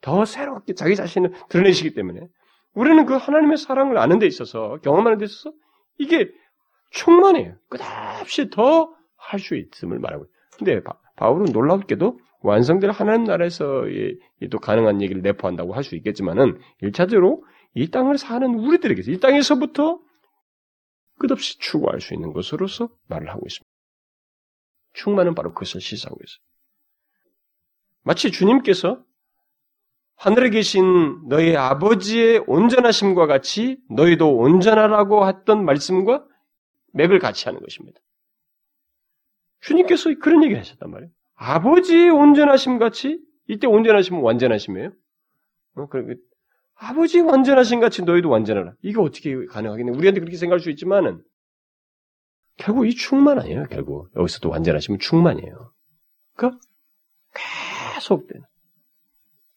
S1: 더 새롭게 자기 자신을 드러내시기 때문에 우리는 그 하나님의 사랑을 아는 데 있어서 경험하는 데 있어서 이게 충만해요. 끝없이 더 할 수 있음을 말하고. 근데 바울은 놀랍게도 완성될 하나님 나라에서 또 가능한 얘기를 내포한다고 할 수 있겠지만은 일차적으로 이 땅을 사는 우리들에게서 이 땅에서부터 끝없이 추구할 수 있는 것으로서 말을 하고 있습니다. 충만은 바로 그것을 시사하고 있어요. 마치 주님께서 하늘에 계신 너희 아버지의 온전하심과 같이 너희도 온전하라고 했던 말씀과 맥을 같이 하는 것입니다. 주님께서 그런 얘기를 하셨단 말이에요. 아버지의 온전하심 같이 이때 온전하심은 완전하심이에요. 어, 그 아버지 완전하신 같이 너희도 완전하라. 이게 어떻게 가능하겠냐? 우리한테 그렇게 생각할 수 있지만은 결국 이 충만 아니에요. 결국 여기서도 완전하시면 충만이에요. 그러니까 계속된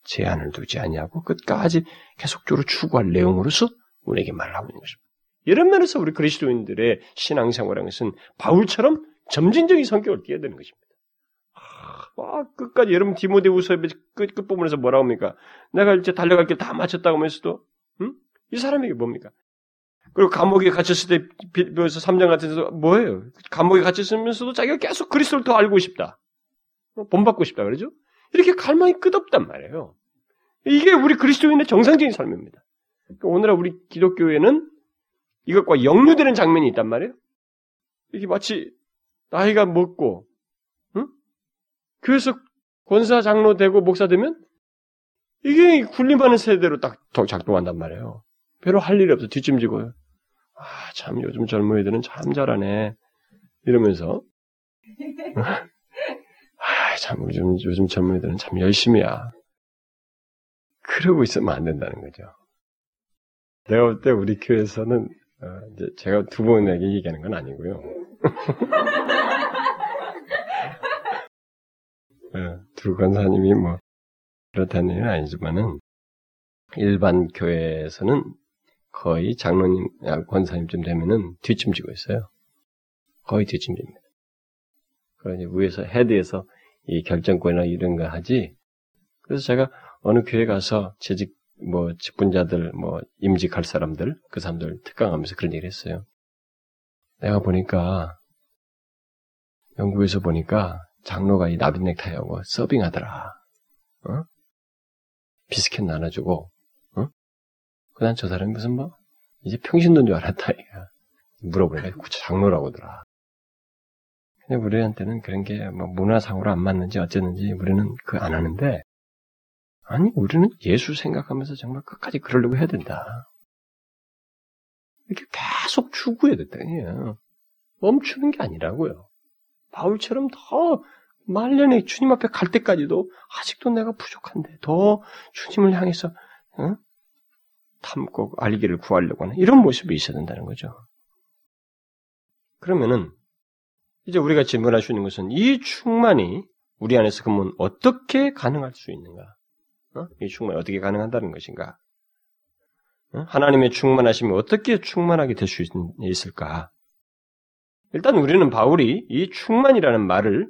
S1: 제한을 두지 아니하고 끝까지 계속적으로 추구할 내용으로서 우리에게 말을 하고 있는 것입니다. 이런 면에서 우리 그리스도인들의 신앙생활하는 것은 바울처럼 점진적인 성격을 띄어야 되는 것입니다. 와, 끝까지 여러분 디모데후서 끝, 끝 부분에서 뭐라고 합니까? 내가 이제 달려갈 길 다 마쳤다고 하면서도, 응? 이 사람에게 뭡니까? 그리고 감옥에 갇혔을 때, 비서 3장 같은 데서 뭐예요? 감옥에 갇혔으면서도 자기가 계속 그리스도를 더 알고 싶다. 어, 본받고 싶다, 그러죠? 이렇게 갈망이 끝없단 말이에요. 이게 우리 그리스도인의 정상적인 삶입니다. 그러니까 오늘날 우리 기독교에는 이것과 역류되는 장면이 있단 말이에요. 이게 마치 나이가 먹고 그래서 권사 장로 되고 목사 되면 이게 군림하는 세대로 딱 작동한단 말이에요. 별로 할 일이 없어 뒷짐지고 아참 요즘 젊은이들은 참 잘하네 이러면서 아참 요즘 요즘 젊은이들은 참 열심히야. 그러고 있으면 안 된다는 거죠. 내가 볼 때 우리 교회에서는 어, 이제 제가 두 번에게 얘기하는 건 아니고요. 예, 두 권사님이 뭐 그렇다는 얘기는 아니지만은 일반 교회에서는 거의 장로님, 아, 권사님쯤 되면은 뒷짐지고 있어요. 거의 뒷짐집니다. 그 위에서 헤드에서 이 결정권이나 이런 거 하지. 그래서 제가 어느 교회 가서 재직 뭐 직분자들 뭐 임직할 사람들 그 사람들 특강하면서 그런 얘기를 했어요. 내가 보니까 영국에서 보니까 장로가 이 나비 넥타이하고 서빙하더라. 어? 비스켓 나눠주고, 어? 그다음 저 사람이 무슨 뭐 이제 평신도인 줄 알았다 물어보니까 장로라고더라. 근데 우리한테는 그런 게 뭐 문화상으로 안 맞는지 어쨌는지 우리는 그 안 하는데 아니 우리는 예수 생각하면서 정말 끝까지 그러려고 해야 된다. 이렇게 계속 추구해야 된다. 멈추는 게 아니라고요. 바울처럼 더 말년에 주님 앞에 갈 때까지도 아직도 내가 부족한데 더 주님을 향해서 어? 탐고 알기를 구하려고 하는 이런 모습이 있어야 된다는 거죠. 그러면은 이제 우리가 질문할 수 있는 것은 이 충만이 우리 안에서 그러면 어떻게 가능할 수 있는가? 어? 이 충만이 어떻게 가능한다는 것인가? 어? 하나님의 충만하심이 어떻게 충만하게 될 수 있을까? 일단 우리는 바울이 이 충만이라는 말을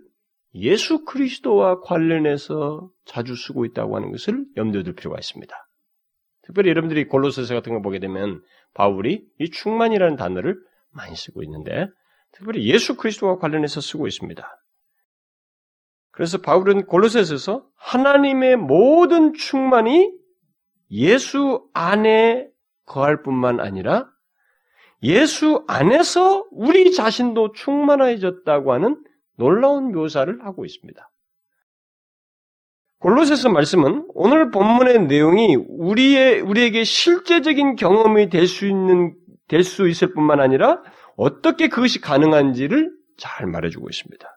S1: 예수 그리스도와 관련해서 자주 쓰고 있다고 하는 것을 염두에 둘 필요가 있습니다. 특별히 여러분들이 골로새서 같은 거 보게 되면 바울이 이 충만이라는 단어를 많이 쓰고 있는데 특별히 예수 그리스도와 관련해서 쓰고 있습니다. 그래서 바울은 골로새서에서 하나님의 모든 충만이 예수 안에 거할 뿐만 아니라 예수 안에서 우리 자신도 충만해졌다고 하는 놀라운 묘사를 하고 있습니다. 골로새서 말씀은 오늘 본문의 내용이 우리의 우리에게 실제적인 경험이 될 수 있는 될 수 있을 뿐만 아니라 어떻게 그것이 가능한지를 잘 말해주고 있습니다.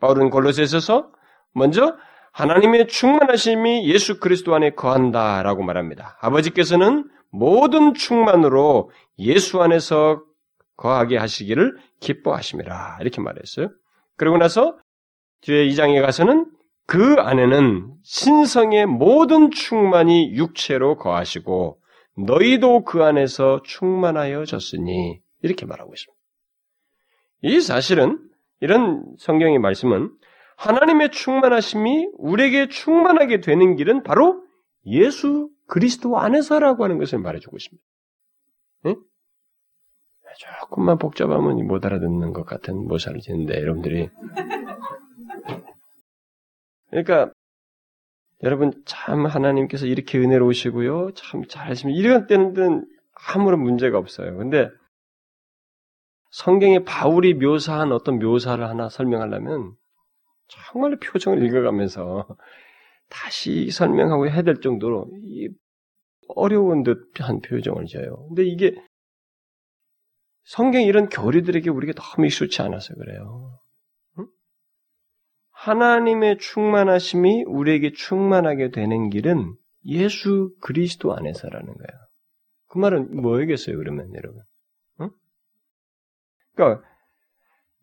S1: 바울은 골로새서서 먼저 하나님의 충만하심이 예수 그리스도 안에 거한다라고 말합니다. 아버지께서는 모든 충만으로 예수 안에서 거하게 하시기를 기뻐하심이라 이렇게 말했어요. 그러고 나서 뒤에 2장에 가서는 그 안에는 신성의 모든 충만이 육체로 거하시고 너희도 그 안에서 충만하여졌으니 이렇게 말하고 있습니다. 이 사실은 이런 성경의 말씀은 하나님의 충만하심이 우리에게 충만하게 되는 길은 바로 예수 그리스도 안에서라고 하는 것을 말해주고 있습니다. 네? 조금만 복잡하면 못 알아듣는 것 같은 모사를 짓는데 여러분들이 그러니까 여러분 참 하나님께서 이렇게 은혜로우시고요 참 잘하시면 이런 때는 아무런 문제가 없어요. 근데 성경에 바울이 묘사한 어떤 묘사를 하나 설명하려면 정말 표정을 읽어가면서 다시 설명하고 해야 될 정도로 어려운 듯한 표정을 지어요. 근데 이게 성경 이런 교리들에게 우리가 너무 익숙치 않아서 그래요. 하나님의 충만하심이 우리에게 충만하게 되는 길은 예수 그리스도 안에서라는 거예요. 그 말은 뭐겠어요, 그러면 여러분? 응? 그러니까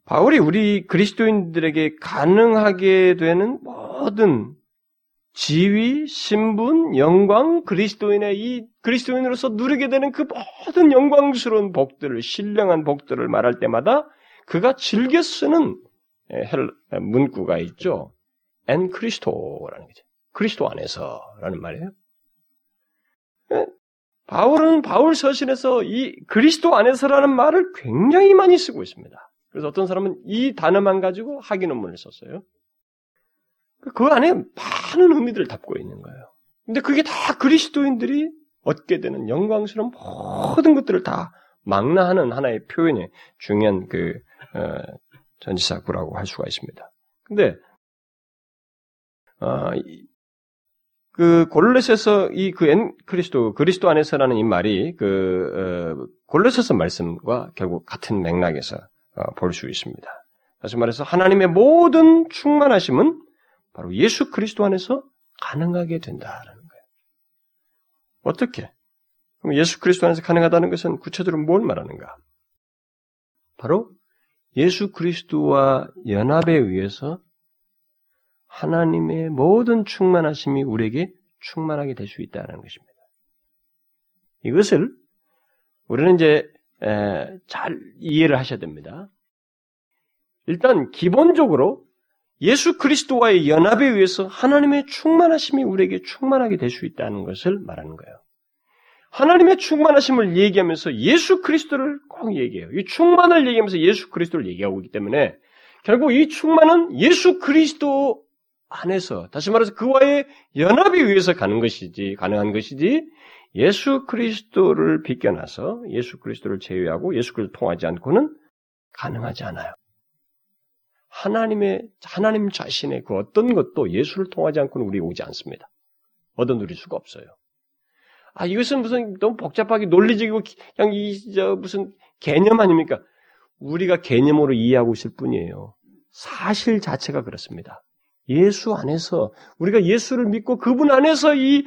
S1: 바울이 우리 그리스도인들에게 가능하게 되는 모든 지위, 신분, 영광, 그리스도인의 이 그리스도인으로서 누리게 되는 그 모든 영광스러운 복들을 신령한 복들을 말할 때마다 그가 즐겨 쓰는 문구가 있죠. 엔 크리스토라는 거죠. 그리스도 안에서라는 말이에요. 바울은 바울 서신에서 이 그리스도 안에서라는 말을 굉장히 많이 쓰고 있습니다. 그래서 어떤 사람은 이 단어만 가지고 학위 논문을 썼어요. 그 안에 많은 의미들을 담고 있는 거예요. 근데 그게 다 그리스도인들이 얻게 되는 영광스러운 모든 것들을 다 망라하는 하나의 표현의 중요한 그 어, 전지사구라고 할 수가 있습니다. 근데 어, 그 골로새서 이 그 그리스도 그리스도 안에서라는 이 말이 그 어, 골로새서 말씀과 결국 같은 맥락에서 어, 볼 수 있습니다. 다시 말해서 하나님의 모든 충만하심은 바로 예수 그리스도 안에서 가능하게 된다라는 거예요. 어떻게? 그럼 예수 그리스도 안에서 가능하다는 것은 구체적으로 뭘 말하는가? 바로 예수 그리스도와 연합에 의해서 하나님의 모든 충만하심이 우리에게 충만하게 될 수 있다는 것입니다. 이것을 우리는 이제 잘 이해를 하셔야 됩니다. 일단 기본적으로 예수 그리스도와의 연합에 의해서 하나님의 충만하심이 우리에게 충만하게 될 수 있다는 것을 말하는 거예요. 하나님의 충만하심을 얘기하면서 예수 그리스도를 꼭 얘기해요. 이 충만을 얘기하면서 예수 그리스도를 얘기하고 있기 때문에 결국 이 충만은 예수 그리스도 안에서 다시 말해서 그와의 연합에 의해서 가는 것이지 가능한 것이지 예수 그리스도를 비껴나서 예수 그리스도를 제외하고 예수 그리스도를 통하지 않고는 가능하지 않아요. 하나님의 하나님 자신의 그 어떤 것도 예수를 통하지 않고는 우리 오지 않습니다. 얻어 누릴 수가 없어요. 아 이것은 무슨 너무 복잡하게 논리적이고 그냥 이저 무슨 개념 아닙니까? 우리가 개념으로 이해하고 있을 뿐이에요. 사실 자체가 그렇습니다. 예수 안에서 우리가 예수를 믿고 그분 안에서 이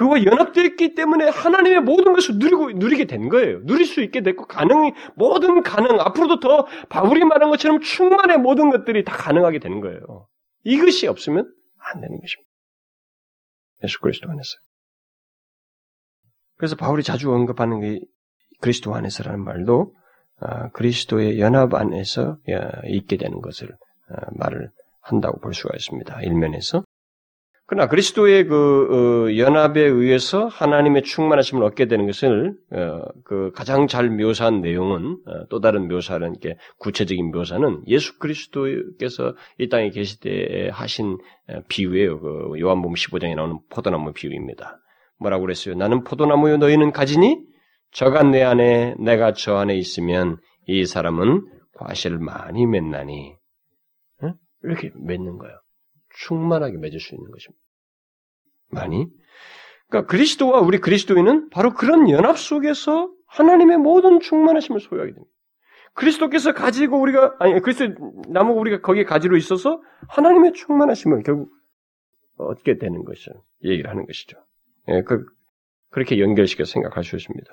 S1: 그와 연합되었기 때문에 하나님의 모든 것을 누리고, 누리게 된 거예요. 누릴 수 있게 됐고, 가능, 모든 가능, 앞으로도 더 바울이 말한 것처럼 충만의 모든 것들이 다 가능하게 되는 거예요. 이것이 없으면 안 되는 것입니다. 예수 그리스도 안에서. 그래서 바울이 자주 언급하는 게 그리스도 안에서라는 말도 아, 그리스도의 연합 안에서 있게 되는 것을 아, 말을 한다고 볼 수가 있습니다. 일면에서. 그러나 그리스도의 그 어, 연합에 의해서 하나님의 충만하심을 얻게 되는 것을 어, 그 가장 잘 묘사한 내용은 어, 또 다른 묘사는 이렇게 구체적인 묘사는 예수 그리스도께서 이 땅에 계실 때 하신 비유예요. 그 요한복음 15장에 나오는 포도나무 비유입니다. 뭐라고 그랬어요? 나는 포도나무요 너희는 가지니 저가 내 안에 내가 저 안에 있으면 이 사람은 과실을 많이 맺나니 이렇게 맺는 거예요. 충만하게 맺을 수 있는 것입니다. 많이. 그러니까 그리스도와 우리 그리스도인은 바로 그런 연합 속에서 하나님의 모든 충만하심을 소유하게 됩니다. 그리스도께서 가지고 우리가 아니 그리스도 나무 우리가 거기에 가지로 있어서 하나님의 충만하심을 결국 얻게 되는 것을 얘기를 하는 것이죠. 예, 그, 그렇게 연결시켜 생각할 수 있습니다.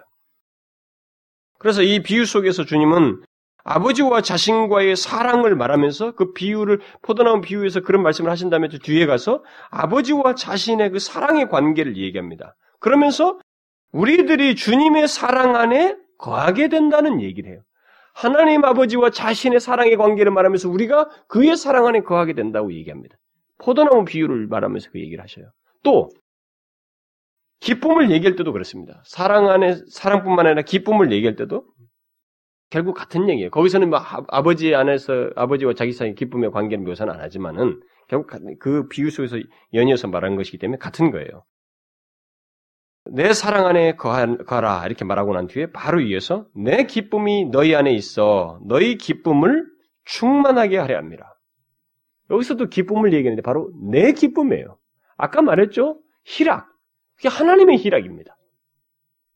S1: 그래서 이 비유 속에서 주님은 아버지와 자신과의 사랑을 말하면서 그 비유를 포도나무 비유에서 그런 말씀을 하신 다음에 뒤에 가서 아버지와 자신의 그 사랑의 관계를 얘기합니다. 그러면서 우리들이 주님의 사랑 안에 거하게 된다는 얘기를 해요. 하나님 아버지와 자신의 사랑의 관계를 말하면서 우리가 그의 사랑 안에 거하게 된다고 얘기합니다. 포도나무 비유를 말하면서 그 얘기를 하셔요. 또 기쁨을 얘기할 때도 그렇습니다. 사랑 안에 사랑뿐만 아니라 기쁨을 얘기할 때도 결국 같은 얘기예요. 거기서는 뭐 아버지 안에서 아버지와 자기 사이의 기쁨의 관계를 묘사는 안 하지만은 결국 그 비유 속에서 연이어서 말하는 것이기 때문에 같은 거예요. 내 사랑 안에 거하라 이렇게 말하고 난 뒤에 바로 이어서 내 기쁨이 너희 안에 있어 너희 기쁨을 충만하게 하려 합니다. 여기서도 기쁨을 얘기하는데 바로 내 기쁨이에요. 아까 말했죠? 희락. 그게 하나님의 희락입니다.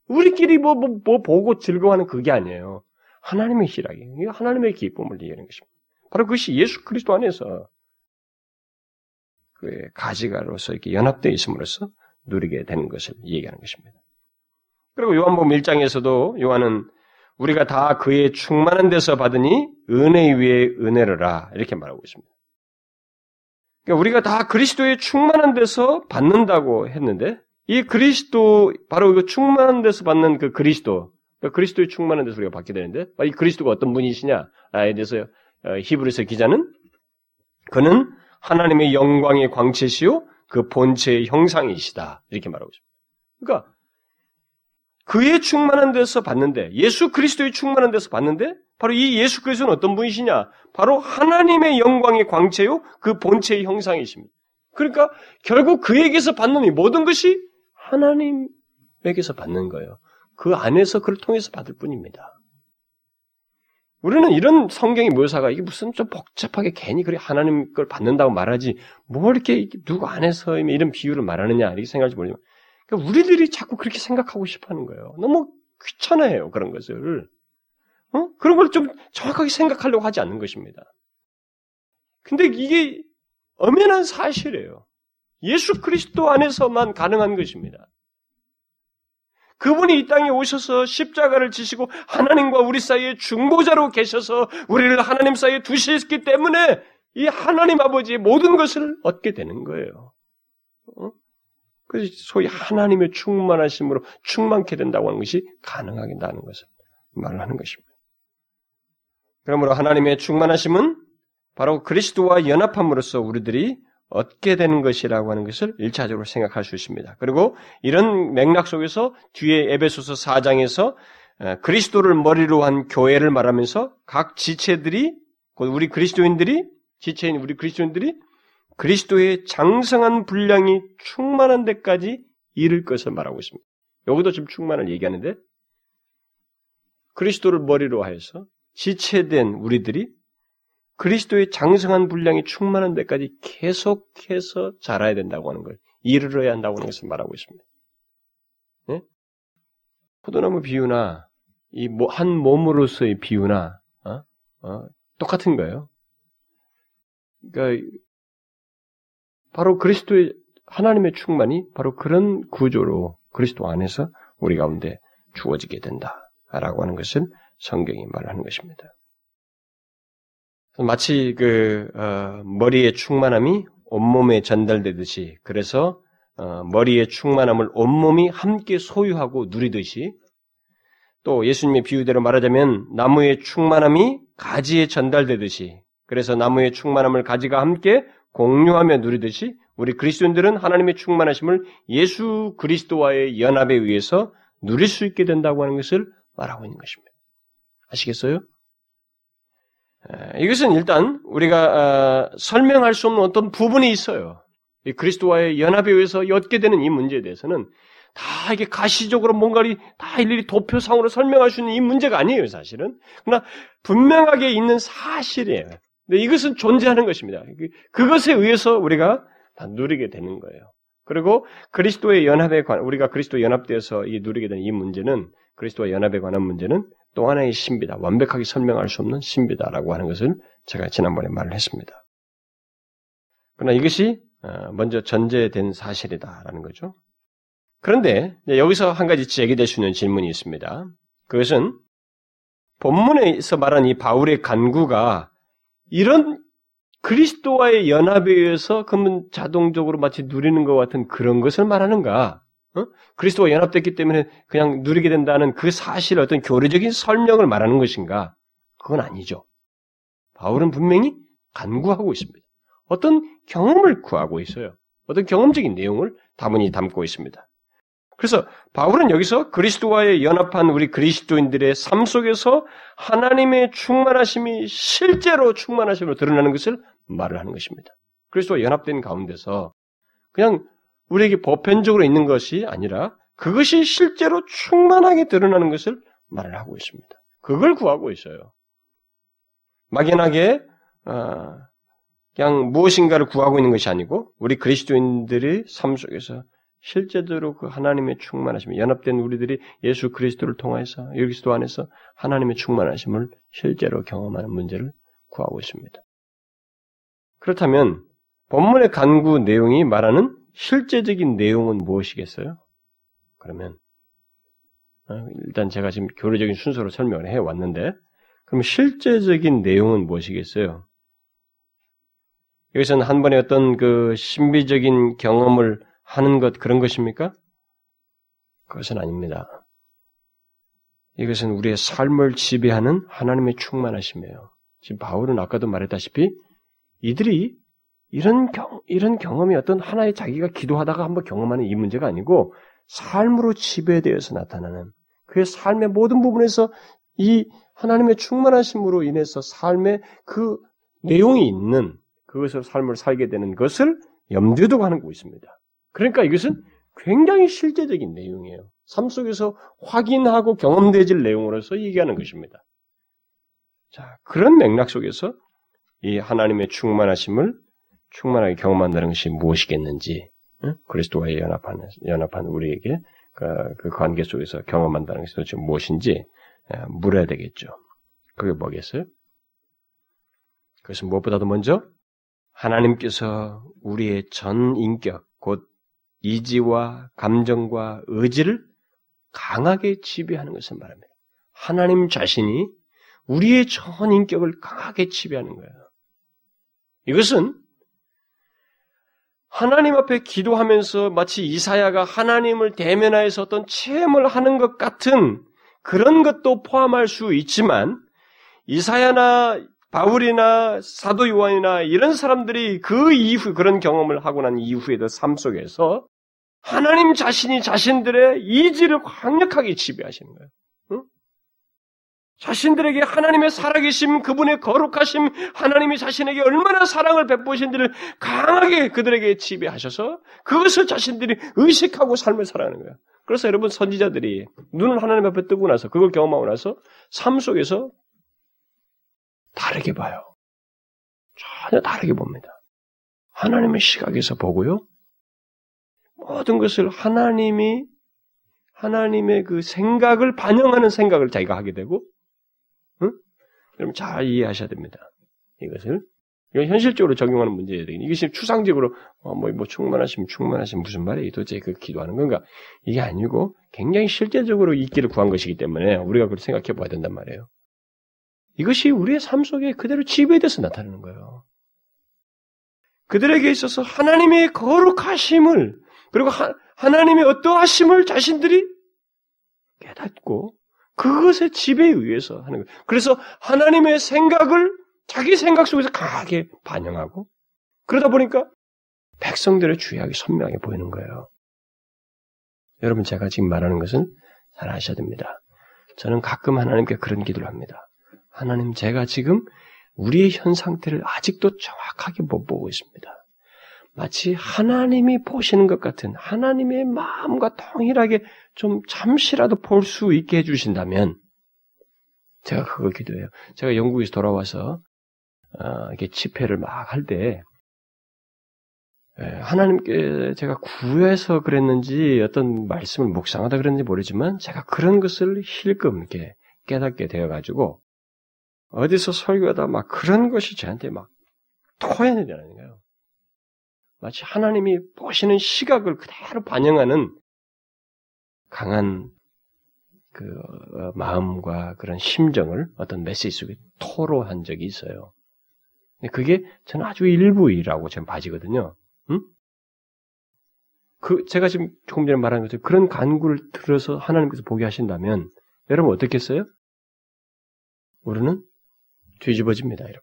S1: 우리끼리 뭐, 뭐, 뭐 보고 즐거워하는 그게 아니에요. 하나님의 희락이에요. 하나님의 기쁨을 얘기하는 것입니다. 바로 그것이 예수 그리스도 안에서 그의 가지가로서 이렇게 연합되어 있음으로써 누리게 되는 것을 얘기하는 것입니다. 그리고 요한복음 1장에서도 요한은 우리가 다 그의 충만한 데서 받으니 은혜 위에 은혜를라 이렇게 말하고 있습니다. 그러니까 우리가 다 그리스도의 충만한 데서 받는다고 했는데 이 그리스도 바로 그 충만한 데서 받는 그 그리스도 그러니까 그리스도의 충만한 데서 우리가 받게 되는데 이 그리스도가 어떤 분이시냐에 대해서 어, 히브리서 기자는 그는 하나님의 영광의 광채시요 그 본체의 형상이시다. 이렇게 말하고 있습니다. 그러니까 그의 충만한 데서 봤는데 예수 그리스도의 충만한 데서 봤는데 바로 이 예수 그리스도는 어떤 분이시냐? 바로 하나님의 영광의 광채요 그 본체의 형상이십니다. 그러니까 결국 그에게서 받는 이 모든 것이 하나님에게서 받는 거예요. 그 안에서 그를 통해서 받을 뿐입니다. 우리는 이런 성경의 묘사가 이게 무슨 좀 복잡하게 괜히 그래 하나님 걸 받는다고 말하지 뭐 이렇게 누구 안에서 이런 비유를 말하느냐 이렇게 생각할지 모르지만 그러니까 우리들이 자꾸 그렇게 생각하고 싶어하는 거예요. 너무 귀찮아해요 그런 것을. 어? 그런 걸 좀 정확하게 생각하려고 하지 않는 것입니다. 근데 이게 엄연한 사실이에요. 예수 그리스도 안에서만 가능한 것입니다. 그분이 이 땅에 오셔서 십자가를 지시고 하나님과 우리 사이에 중보자로 계셔서 우리를 하나님 사이에 두셨기 때문에 이 하나님 아버지의 모든 것을 얻게 되는 거예요. 어? 그래서 소위 하나님의 충만하심으로 충만케 된다고 하는 것이 가능하게 나는 것을 말하는 것입니다. 그러므로 하나님의 충만하심은 바로 그리스도와 연합함으로써 우리들이 얻게 되는 것이라고 하는 것을 일차적으로 생각할 수 있습니다. 그리고 이런 맥락 속에서 뒤에 에베소서 4장에서 그리스도를 머리로 한 교회를 말하면서 각 지체들이 우리 그리스도인들이 지체인 우리 그리스도인들이 그리스도의 장성한 분량이 충만한 데까지 이를 것을 말하고 있습니다. 여기도 지금 충만을 얘기하는데 그리스도를 머리로 하여서 지체된 우리들이 그리스도의 장성한 분량이 충만한 데까지 계속해서 자라야 된다고 하는 걸 이르러야 한다고 하는 것을 말하고 있습니다. 네? 포도나무 비유나 이 한 몸으로서의 비유나 어? 어? 똑같은 거예요. 그러니까 바로 그리스도의 하나님의 충만이 바로 그런 구조로 그리스도 안에서 우리 가운데 주어지게 된다라고 하는 것을 성경이 말하는 것입니다. 마치 그 어, 머리의 충만함이 온몸에 전달되듯이 그래서 어, 머리의 충만함을 온몸이 함께 소유하고 누리듯이 또 예수님의 비유대로 말하자면 나무의 충만함이 가지에 전달되듯이 그래서 나무의 충만함을 가지가 함께 공유하며 누리듯이 우리 그리스도인들은 하나님의 충만하심을 예수 그리스도와의 연합에 의해서 누릴 수 있게 된다고 하는 것을 말하고 있는 것입니다. 아시겠어요? 이것은 일단 우리가 어, 설명할 수 없는 어떤 부분이 있어요. 그리스도와의 연합에 의해서 얻게 되는 이 문제에 대해서는 다 이게 가시적으로 뭔가를 다 일일이 도표상으로 설명할 수 있는 이 문제가 아니에요, 사실은. 그러나 분명하게 있는 사실이에요. 근데 이것은 존재하는 것입니다. 그, 그것에 의해서 우리가 다 누리게 되는 거예요. 그리고 그리스도의 연합에 관, 우리가 그리스도 연합되어서 누리게 되는 이 문제는 그리스도와 연합에 관한 문제는 또 하나의 신비다. 완벽하게 설명할 수 없는 신비다라고 하는 것을 제가 지난번에 말을 했습니다. 그러나 이것이 어, 먼저 전제된 사실이다라는 거죠. 그런데 여기서 한 가지 제기될 수 있는 질문이 있습니다. 그것은 본문에서 말한 이 바울의 간구가 이런 그리스도와의 연합에 의해서 그러면 자동적으로 마치 누리는 것 같은 그런 것을 말하는가? 어? 그리스도와 연합됐기 때문에 그냥 누리게 된다는 그 사실 어떤 교리적인 설명을 말하는 것인가? 그건 아니죠. 바울은 분명히 간구하고 있습니다. 어떤 경험을 구하고 있어요. 어떤 경험적인 내용을 다문히 담고 있습니다. 그래서 바울은 여기서 그리스도와의 연합한 우리 그리스도인들의 삶 속에서 하나님의 충만하심이 실제로 충만하심으로 드러나는 것을 말을 하는 것입니다. 그리스도와 연합된 가운데서 그냥 우리에게 보편적으로 있는 것이 아니라 그것이 실제로 충만하게 드러나는 것을 말을 하고 있습니다. 그걸 구하고 있어요. 막연하게 어, 그냥 무엇인가를 구하고 있는 것이 아니고 우리 그리스도인들의 삶 속에서 실제적으로 그 하나님의 충만하심, 연합된 우리들이 예수 그리스도를 통해서 그리스도 안에서 하나님의 충만하심을 실제로 경험하는 문제를 구하고 있습니다. 그렇다면 본문의 간구 내용이 말하는 실제적인 내용은 무엇이겠어요? 그러면 어, 일단 제가 지금 교류적인 순서로 설명을 해 왔는데 그럼 실제적인 내용은 무엇이겠어요? 여기서는 한 번의 어떤 그 신비적인 경험을 하는 것 그런 것입니까? 그것은 아닙니다. 이것은 우리의 삶을 지배하는 하나님의 충만하심이에요. 지금 바울은 아까도 말했다시피 이들이 이런 경, 이런 경험이 어떤 하나의 자기가 기도하다가 한번 경험하는 이 문제가 아니고 삶으로 지배되어서 나타나는 그의 삶의 모든 부분에서 이 하나님의 충만하심으로 인해서 삶의 그 내용이 있는 그것을 삶을 살게 되는 것을 염두에 두고 하는 거 있습니다. 그러니까 이것은 굉장히 실제적인 내용이에요. 삶 속에서 확인하고 경험되질 내용으로서 얘기하는 것입니다. 자, 그런 맥락 속에서 이 하나님의 충만하심을 충만하게 경험한다는 것이 무엇이겠는지, 응? 그리스도와의 연합한, 연합한 우리에게 그, 그 관계 속에서 경험한다는 것이 도대체 무엇인지 물어야 되겠죠. 그게 뭐겠어요? 그것은 무엇보다도 먼저 하나님께서 우리의 전 인격, 곧 이지와 감정과 의지를 강하게 지배하는 것을 말합니다. 하나님 자신이 우리의 전 인격을 강하게 지배하는 거예요. 이것은 하나님 앞에 기도하면서 마치 이사야가 하나님을 대면하여서 어떤 체험을 하는 것 같은 그런 것도 포함할 수 있지만 이사야나 바울이나 사도 요한이나 이런 사람들이 그 이후 그런 경험을 하고 난 이후에도 삶 속에서 하나님 자신이 자신들의 이지를 강력하게 지배하시는 거예요. 응? 자신들에게 하나님의 살아계심, 그분의 거룩하심, 하나님이 자신에게 얼마나 사랑을 베푸신지를 강하게 그들에게 지배하셔서 그것을 자신들이 의식하고 삶을 살아가는 거예요. 그래서 여러분 선지자들이 눈을 하나님 앞에 뜨고 나서 그걸 경험하고 나서 삶 속에서 다르게 봐요. 전혀 다르게 봅니다. 하나님의 시각에서 보고요. 모든 것을 하나님이 하나님의 그 생각을 반영하는 생각을 자기가 하게 되고, 응? 여러분 잘 이해하셔야 됩니다. 이것을 이건 현실적으로 적용하는 문제예요. 이것이 추상적으로 어, 뭐, 뭐 충만하시면 충만하시면 무슨 말이에요? 도대체 그 기도하는 건가? 이게 아니고 굉장히 실제적으로 있기를 구한 것이기 때문에 우리가 그걸 생각해 봐야 된단 말이에요. 이것이 우리의 삶 속에 그대로 지배돼서 나타나는 거예요. 그들에게 있어서 하나님의 거룩하심을 그리고 하, 하나님의 어떠하심을 자신들이 깨닫고 그것의 지배에 의해서 하는 거예요. 그래서 하나님의 생각을 자기 생각 속에서 강하게 반영하고 그러다 보니까 백성들의 주약이 선명하게 보이는 거예요. 여러분 제가 지금 말하는 것은 잘 아셔야 됩니다. 저는 가끔 하나님께 그런 기도를 합니다. 하나님, 제가 지금 우리의 현 상태를 아직도 정확하게 못 보고 있습니다. 마치 하나님이 보시는 것 같은 하나님의 마음과 동일하게 좀 잠시라도 볼 수 있게 해주신다면 제가 그걸 기도해요. 제가 영국에서 돌아와서 어, 이렇게 집회를 막 할 때 하나님께 제가 구해서 그랬는지 어떤 말씀을 묵상하다 그랬는지 모르지만 제가 그런 것을 힐끔 이렇게 깨닫게 되어가지고 어디서 설교하다 막 그런 것이 저한테 막 토해내려는 거예요. 마치 하나님이 보시는 시각을 그대로 반영하는 강한 그 어, 마음과 그런 심정을 어떤 메시지 속에 토로한 적이 있어요. 그게 저는 아주 일부이라고 저는 봐지거든요. 응? 그 제가 지금 조금 전에 말한 것처럼 그런 간구를 들어서 하나님께서 보게 하신다면 여러분 어떻겠어요? 우리는 뒤집어집니다, 여러분.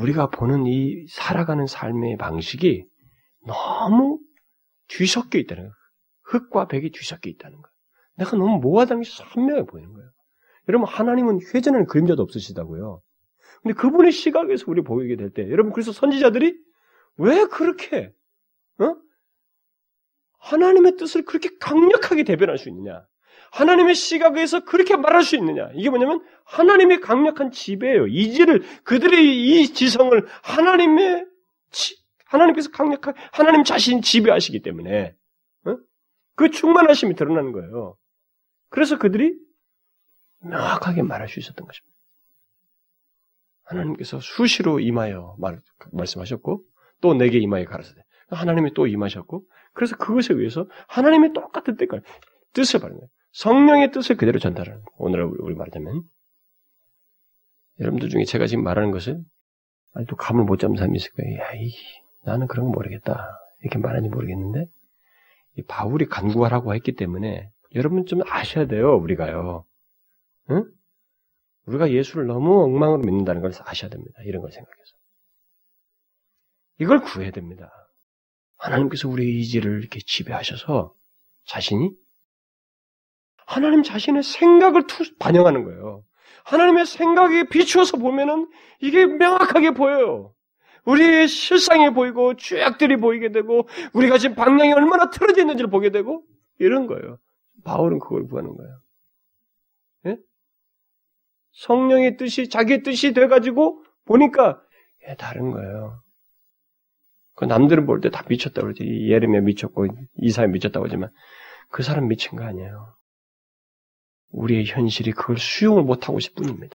S1: 우리가 보는 이 살아가는 삶의 방식이 너무 뒤섞여 있다는 거예요. 흙과 백이 뒤섞여 있다는 거예요. 내가 너무 모아다는 게 선명해 보이는 거예요. 여러분, 하나님은 회전하는 그림자도 없으시다고요. 근데 그분의 시각에서 우리 보이게 될 때, 여러분, 그래서 선지자들이 왜 그렇게, 어? 하나님의 뜻을 그렇게 강력하게 대변할 수 있느냐? 하나님의 시각에서 그렇게 말할 수 있느냐? 이게 뭐냐면 하나님의 강력한 지배예요. 이지를 그들의 이 지성을 하나님의 하나님께서 강력한 하나님 자신 지배하시기 때문에 어? 그 충만하심이 드러나는 거예요. 그래서 그들이 명확하게 말할 수 있었던 것입니다. 하나님께서 수시로 임하여 말, 말씀하셨고 또 내게 임하여 가라사대 하나님이 또 임하셨고 그래서 그것에 의해서 하나님의 똑같은 뜻을 바른 거예요. 성령의 뜻을 그대로 전달하는. 오늘 우리 말하자면 여러분들 중에 제가 지금 말하는 것을 아직도 감을 못 잡는 사람이 있을 거예요. 야, 이, 나는 그런 거 모르겠다. 이렇게 말하는지 모르겠는데 바울이 간구하라고 했기 때문에 여러분 좀 아셔야 돼요. 우리가요. 응? 우리가 예수를 너무 엉망으로 믿는다는 걸 아셔야 됩니다. 이런 걸 생각해서. 이걸 구해야 됩니다. 하나님께서 우리의 의지를 이렇게 지배하셔서 자신이 하나님 자신의 생각을 투, 반영하는 거예요. 하나님의 생각에 비추어서 보면은 이게 명확하게 보여요. 우리의 실상이 보이고 죄악들이 보이게 되고 우리가 지금 방향이 얼마나 틀어져 있는지를 보게 되고 이런 거예요. 바울은 그걸 구하는 거예요. 예? 성령의 뜻이 자기의 뜻이 돼가지고 보니까 예, 다른 거예요. 그 남들은 볼 때 다 미쳤다고 그러지. 예레미야 미쳤고 이사야 미쳤다고 하지만 그 사람 미친 거 아니에요. 우리의 현실이 그걸 수용을 못하고 있을 뿐입니다.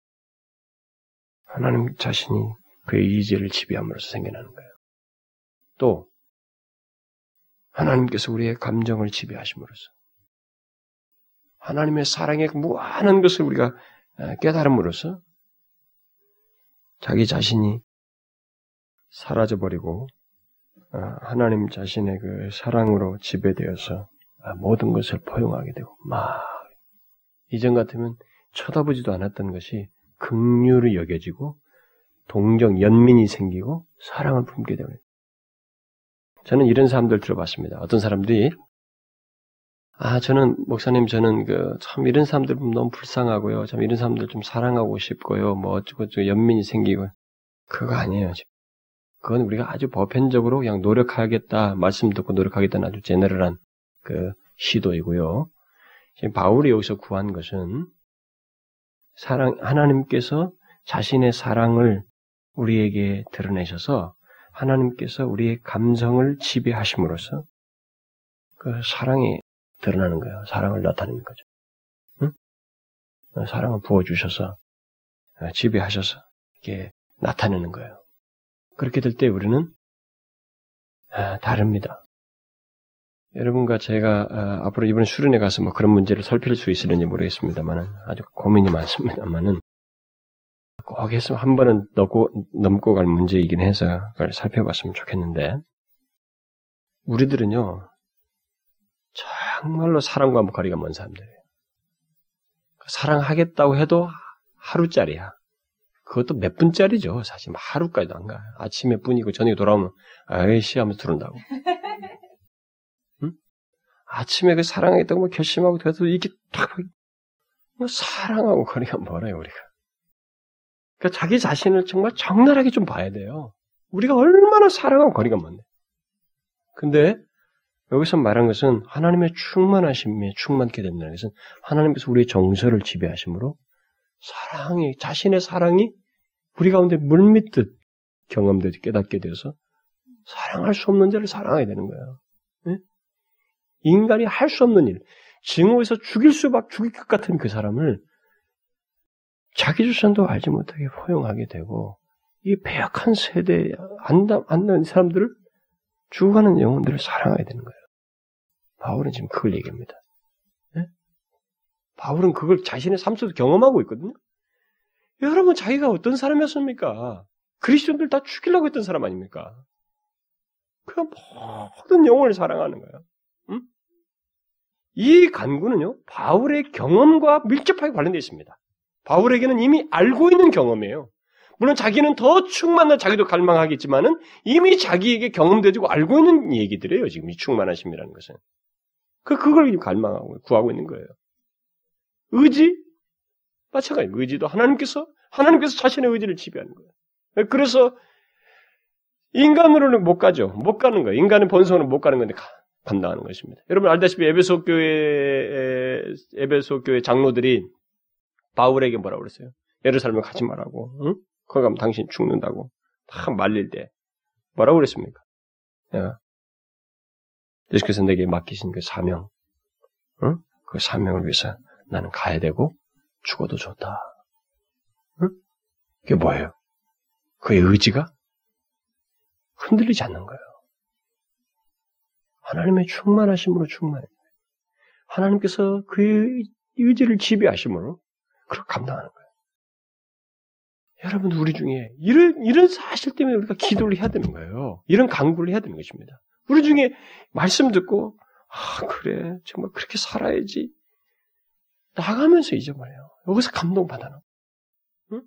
S1: 하나님 자신이 그의 의지를 지배함으로써 생겨나는 거예요. 또 하나님께서 우리의 감정을 지배하심으로써 하나님의 사랑의 무한한 것을 우리가 깨달음으로써 자기 자신이 사라져버리고 어, 하나님 자신의 그 사랑으로 지배되어서 모든 것을 포용하게 되고 막 이전 같으면 쳐다보지도 않았던 것이 극류로 여겨지고 동정 연민이 생기고 사랑을 품게 되고 저는 이런 사람들 들어봤습니다. 어떤 사람들이 아 저는 목사님 저는 그 참 이런 사람들 너무 불쌍하고요. 참 이런 사람들 좀 사랑하고 싶고요. 뭐 어쩌고 저쩌고 연민이 생기고 그거 아니에요. 그건 우리가 아주 보편적으로 그냥 노력하겠다, 말씀 듣고 노력하겠다는 아주 제너럴한 그 시도이고요. 지금 바울이 여기서 구한 것은 사랑, 하나님께서 자신의 사랑을 우리에게 드러내셔서 하나님께서 우리의 감성을 지배하심으로써 그 사랑이 드러나는 거예요. 사랑을 나타내는 거죠. 응? 사랑을 부어주셔서 지배하셔서 이렇게 나타내는 거예요. 그렇게 될 때 우리는 아, 다릅니다. 여러분과 제가 아, 앞으로 이번 수련회 가서 뭐 그런 문제를 살필 수 있을는지 모르겠습니다만은 아주 고민이 많습니다만은 꼭 했으면 한 번은 넘고, 넘고 갈 문제이긴 해서 그걸 살펴봤으면 좋겠는데 우리들은요 정말로 사랑과 거리가 먼 사람들이에요. 사랑하겠다고 해도 하루짜리야. 그것도 몇 분짜리죠. 사실 뭐 하루까지도 안 가요. 아침에 뿐이고 저녁에 돌아오면 아이씨 하면서 들어온다고. 응? 아침에 그 사랑하겠다고 뭐 결심하고 돼도 이게 탁 뭐 사랑하고 거리가 멀어요 우리가. 그러니까 자기 자신을 정말 적나라하게 좀 봐야 돼요. 우리가 얼마나 사랑하고 거리가 멀네. 근데 여기서 말한 것은 하나님의 충만하심에 충만케 된다는 것은 하나님께서 우리의 정서를 지배하심으로 사랑이 자신의 사랑이 우리 가운데 물밀듯 경험되지 깨닫게 되어서 사랑할 수 없는 자를 사랑해야 되는 거예요. 네? 인간이 할 수 없는 일, 증오해서 죽일 수밖 죽일 것 같은 그 사람을 자기 주선도 알지 못하게 포용하게 되고 이 배약한 세대에 안다 안는 사람들을 죽어가는 영혼들을 사랑해야 되는 거예요. 바울은 지금 그걸 얘기합니다. 네? 바울은 그걸 자신의 삶 속에서 경험하고 있거든요. 여러분 자기가 어떤 사람이었습니까? 그리스도인들 다 죽이려고 했던 사람 아닙니까? 그냥 모든 영혼을 사랑하는 거예요. 응? 이 간구는요, 바울의 경험과 밀접하게 관련되어 있습니다. 바울에게는 이미 알고 있는 경험이에요. 물론 자기는 더 충만한 자기도 갈망하겠지만은 이미 자기에게 경험되고 알고 있는 얘기들이에요. 지금 이 충만하심이라는 것은. 그, 그걸 갈망하고 구하고 있는 거예요. 의지? 마찬가지. 의지도 하나님께서, 하나님께서 자신의 의지를 지배하는 거예요. 그래서 인간으로는 못 가죠. 못 가는 거예요. 인간의 본성으로 못 가는 건데 감당하는 것입니다. 여러분 알다시피 에베소 교회 에베소 교회 장로들이 바울에게 뭐라고 그랬어요? 예루살렘에 가지 말라고. 응? 거기 가면 당신 죽는다고. 다 말릴 때 뭐라고 그랬습니까? 야. 예수께서 내게 맡기신 그 사명, 응? 그 사명을 위해서 나는 가야 되고 죽어도 좋다. 응? 그게 뭐예요? 그의 의지가 흔들리지 않는 거예요. 하나님의 충만하심으로 충만해. 하나님께서 그의 의지를 지배하심으로 그렇게 감당하는 거예요. 여러분, 우리 중에 이런, 이런 사실 때문에 우리가 기도를 해야 되는 거예요. 이런 강구를 해야 되는 것입니다. 우리 중에 말씀 듣고, 아, 그래. 정말 그렇게 살아야지. 나가면서 잊어버려요. 여기서 감동 받아요. 응?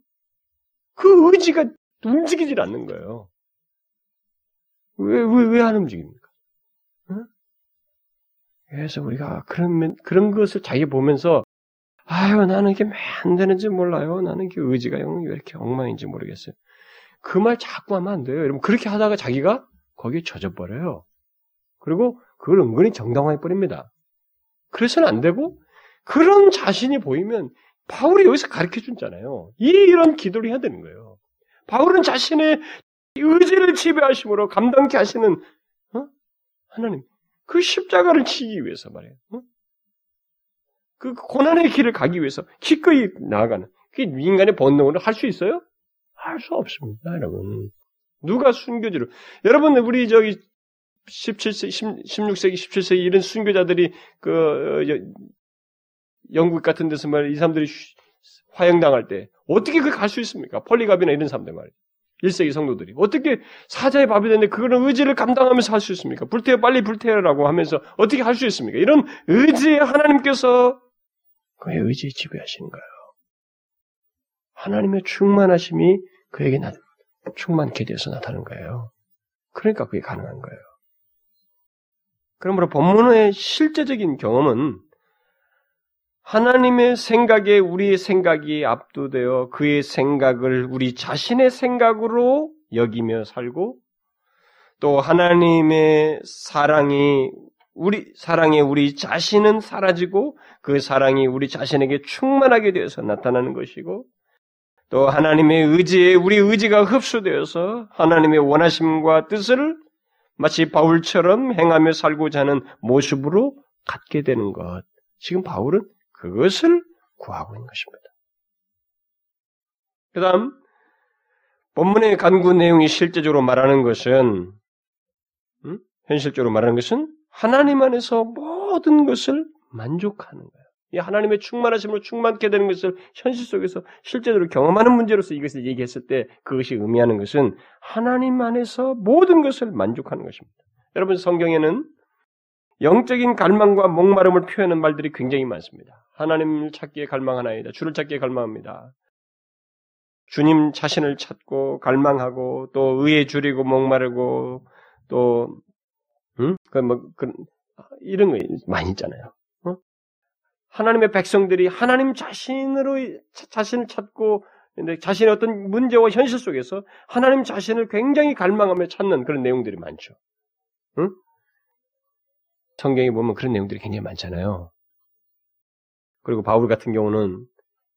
S1: 그 의지가 움직이질 않는 거예요. 왜, 왜, 왜 안 움직입니까? 응? 그래서 우리가 그런, 그런 것을 자기 보면서, 아유, 나는 이게 왜안 되는지 몰라요. 나는 이게 의지가 왜 이렇게 엉망인지 모르겠어요. 그 말 자꾸 하면 안 돼요. 여러분, 그렇게 하다가 자기가 거기에 젖어버려요. 그리고 그걸 은근히 정당화해 버립니다. 그래서는 안 되고, 그런 자신이 보이면, 바울이 여기서 가르쳐 준잖아요. 이런 기도를 해야 되는 거예요. 바울은 자신의 의지를 지배하심으로 감당케 하시는 어? 하나님 그 십자가를 치기 위해서 말이에요. 어? 그 고난의 길을 가기 위해서 기꺼이 나아가는 그게 인간의 본능으로 할 수 있어요? 할 수 없습니다, 여러분. 누가 순교지로 여러분 우리 저기 17세, 16세기, 17세기 이런 순교자들이 그 어, 영국 같은 데서 말이 사람들이 화형당할 때 어떻게 그 갈 수 있습니까? 폴리갑이나 이런 사람들 말이에요. 1세기 성도들이. 어떻게 사자의 밥이 되는데 그거는 의지를 감당하면서 할 수 있습니까? 불태워, 빨리 불태워라고 하면서 어떻게 할 수 있습니까? 이런 의지에 하나님께서 그의 의지에 지배하시는 거예요. 하나님의 충만하심이 그에게 나, 충만케 되어서 나타나는 거예요. 그러니까 그게 가능한 거예요. 그러므로 본문의 실제적인 경험은 하나님의 생각에 우리의 생각이 압도되어 그의 생각을 우리 자신의 생각으로 여기며 살고 또 하나님의 사랑이 우리 사랑에 우리 자신은 사라지고 그 사랑이 우리 자신에게 충만하게 되어서 나타나는 것이고 또 하나님의 의지에 우리 의지가 흡수되어서 하나님의 원하심과 뜻을 마치 바울처럼 행하며 살고자 하는 모습으로 갖게 되는 것. 지금 바울은 그것을 구하고 있는 것입니다. 그 다음, 본문의 간구 내용이 실제적으로 말하는 것은, 음? 현실적으로 말하는 것은 하나님 안에서 모든 것을 만족하는 거예요. 이 하나님의 충만하심으로 충만케 되는 것을 현실 속에서 실제적으로 경험하는 문제로서 이것을 얘기했을 때 그것이 의미하는 것은 하나님 안에서 모든 것을 만족하는 것입니다. 여러분 성경에는 영적인 갈망과 목마름을 표현하는 말들이 굉장히 많습니다. 하나님을 찾기에 갈망하나이다. 주를 찾기에 갈망합니다. 주님 자신을 찾고 갈망하고 또 의에 줄이고 목마르고 또 응? 그뭐 그, 이런 거 많이 있잖아요. 어? 하나님의 백성들이 하나님 자신으로 자신을 찾고 근데 자신의 어떤 문제와 현실 속에서 하나님 자신을 굉장히 갈망하며 찾는 그런 내용들이 많죠. 응? 성경에 보면 그런 내용들이 굉장히 많잖아요. 그리고 바울 같은 경우는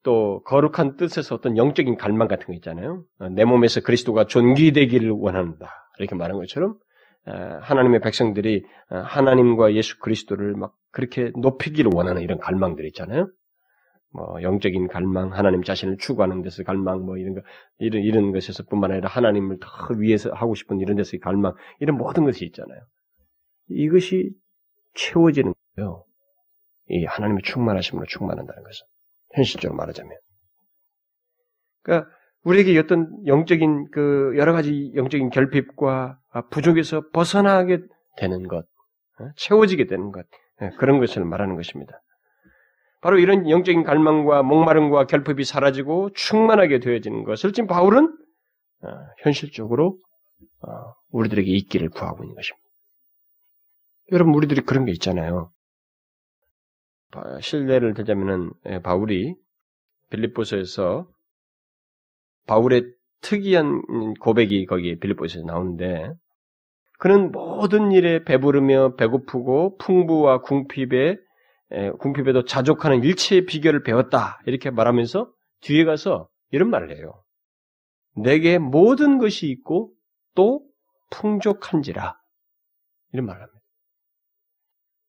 S1: 또 거룩한 뜻에서 어떤 영적인 갈망 같은 거 있잖아요. 어, 내 몸에서 그리스도가 존귀되기를 원한다. 이렇게 말한 것처럼 어, 하나님의 백성들이 어, 하나님과 예수 그리스도를 막 그렇게 높이기를 원하는 이런 갈망들이 있잖아요. 뭐 영적인 갈망, 하나님 자신을 추구하는 데서 갈망, 뭐 이런 거 이런 이런 것에서뿐만 아니라 하나님을 더 위해서 하고 싶은 이런 데서의 갈망, 이런 모든 것이 있잖아요. 이것이 채워지는 거예요. 이 하나님의 충만하심으로 충만한다는 것은 현실적으로 말하자면. 그러니까 우리에게 어떤 영적인 그 여러 가지 영적인 결핍과 부족에서 벗어나게 되는 것, 어? 채워지게 되는 것 예, 그런 것을 말하는 것입니다. 바로 이런 영적인 갈망과 목마름과 결핍이 사라지고 충만하게 되어지는 것을 지금 바울은 어, 현실적으로 어, 우리들에게 있기를 구하고 있는 것입니다. 여러분 우리들이 그런 게 있잖아요. 실례를 들자면은 예, 바울이 빌립보서에서 바울의 특이한 고백이 거기 빌립보서에 나오는데 그는 모든 일에 배부르며 배고프고 풍부와 궁핍에 궁핍에도 자족하는 일체의 비결을 배웠다 이렇게 말하면서 뒤에 가서 이런 말을 해요. 내게 모든 것이 있고 또 풍족한지라 이런 말을 합니다.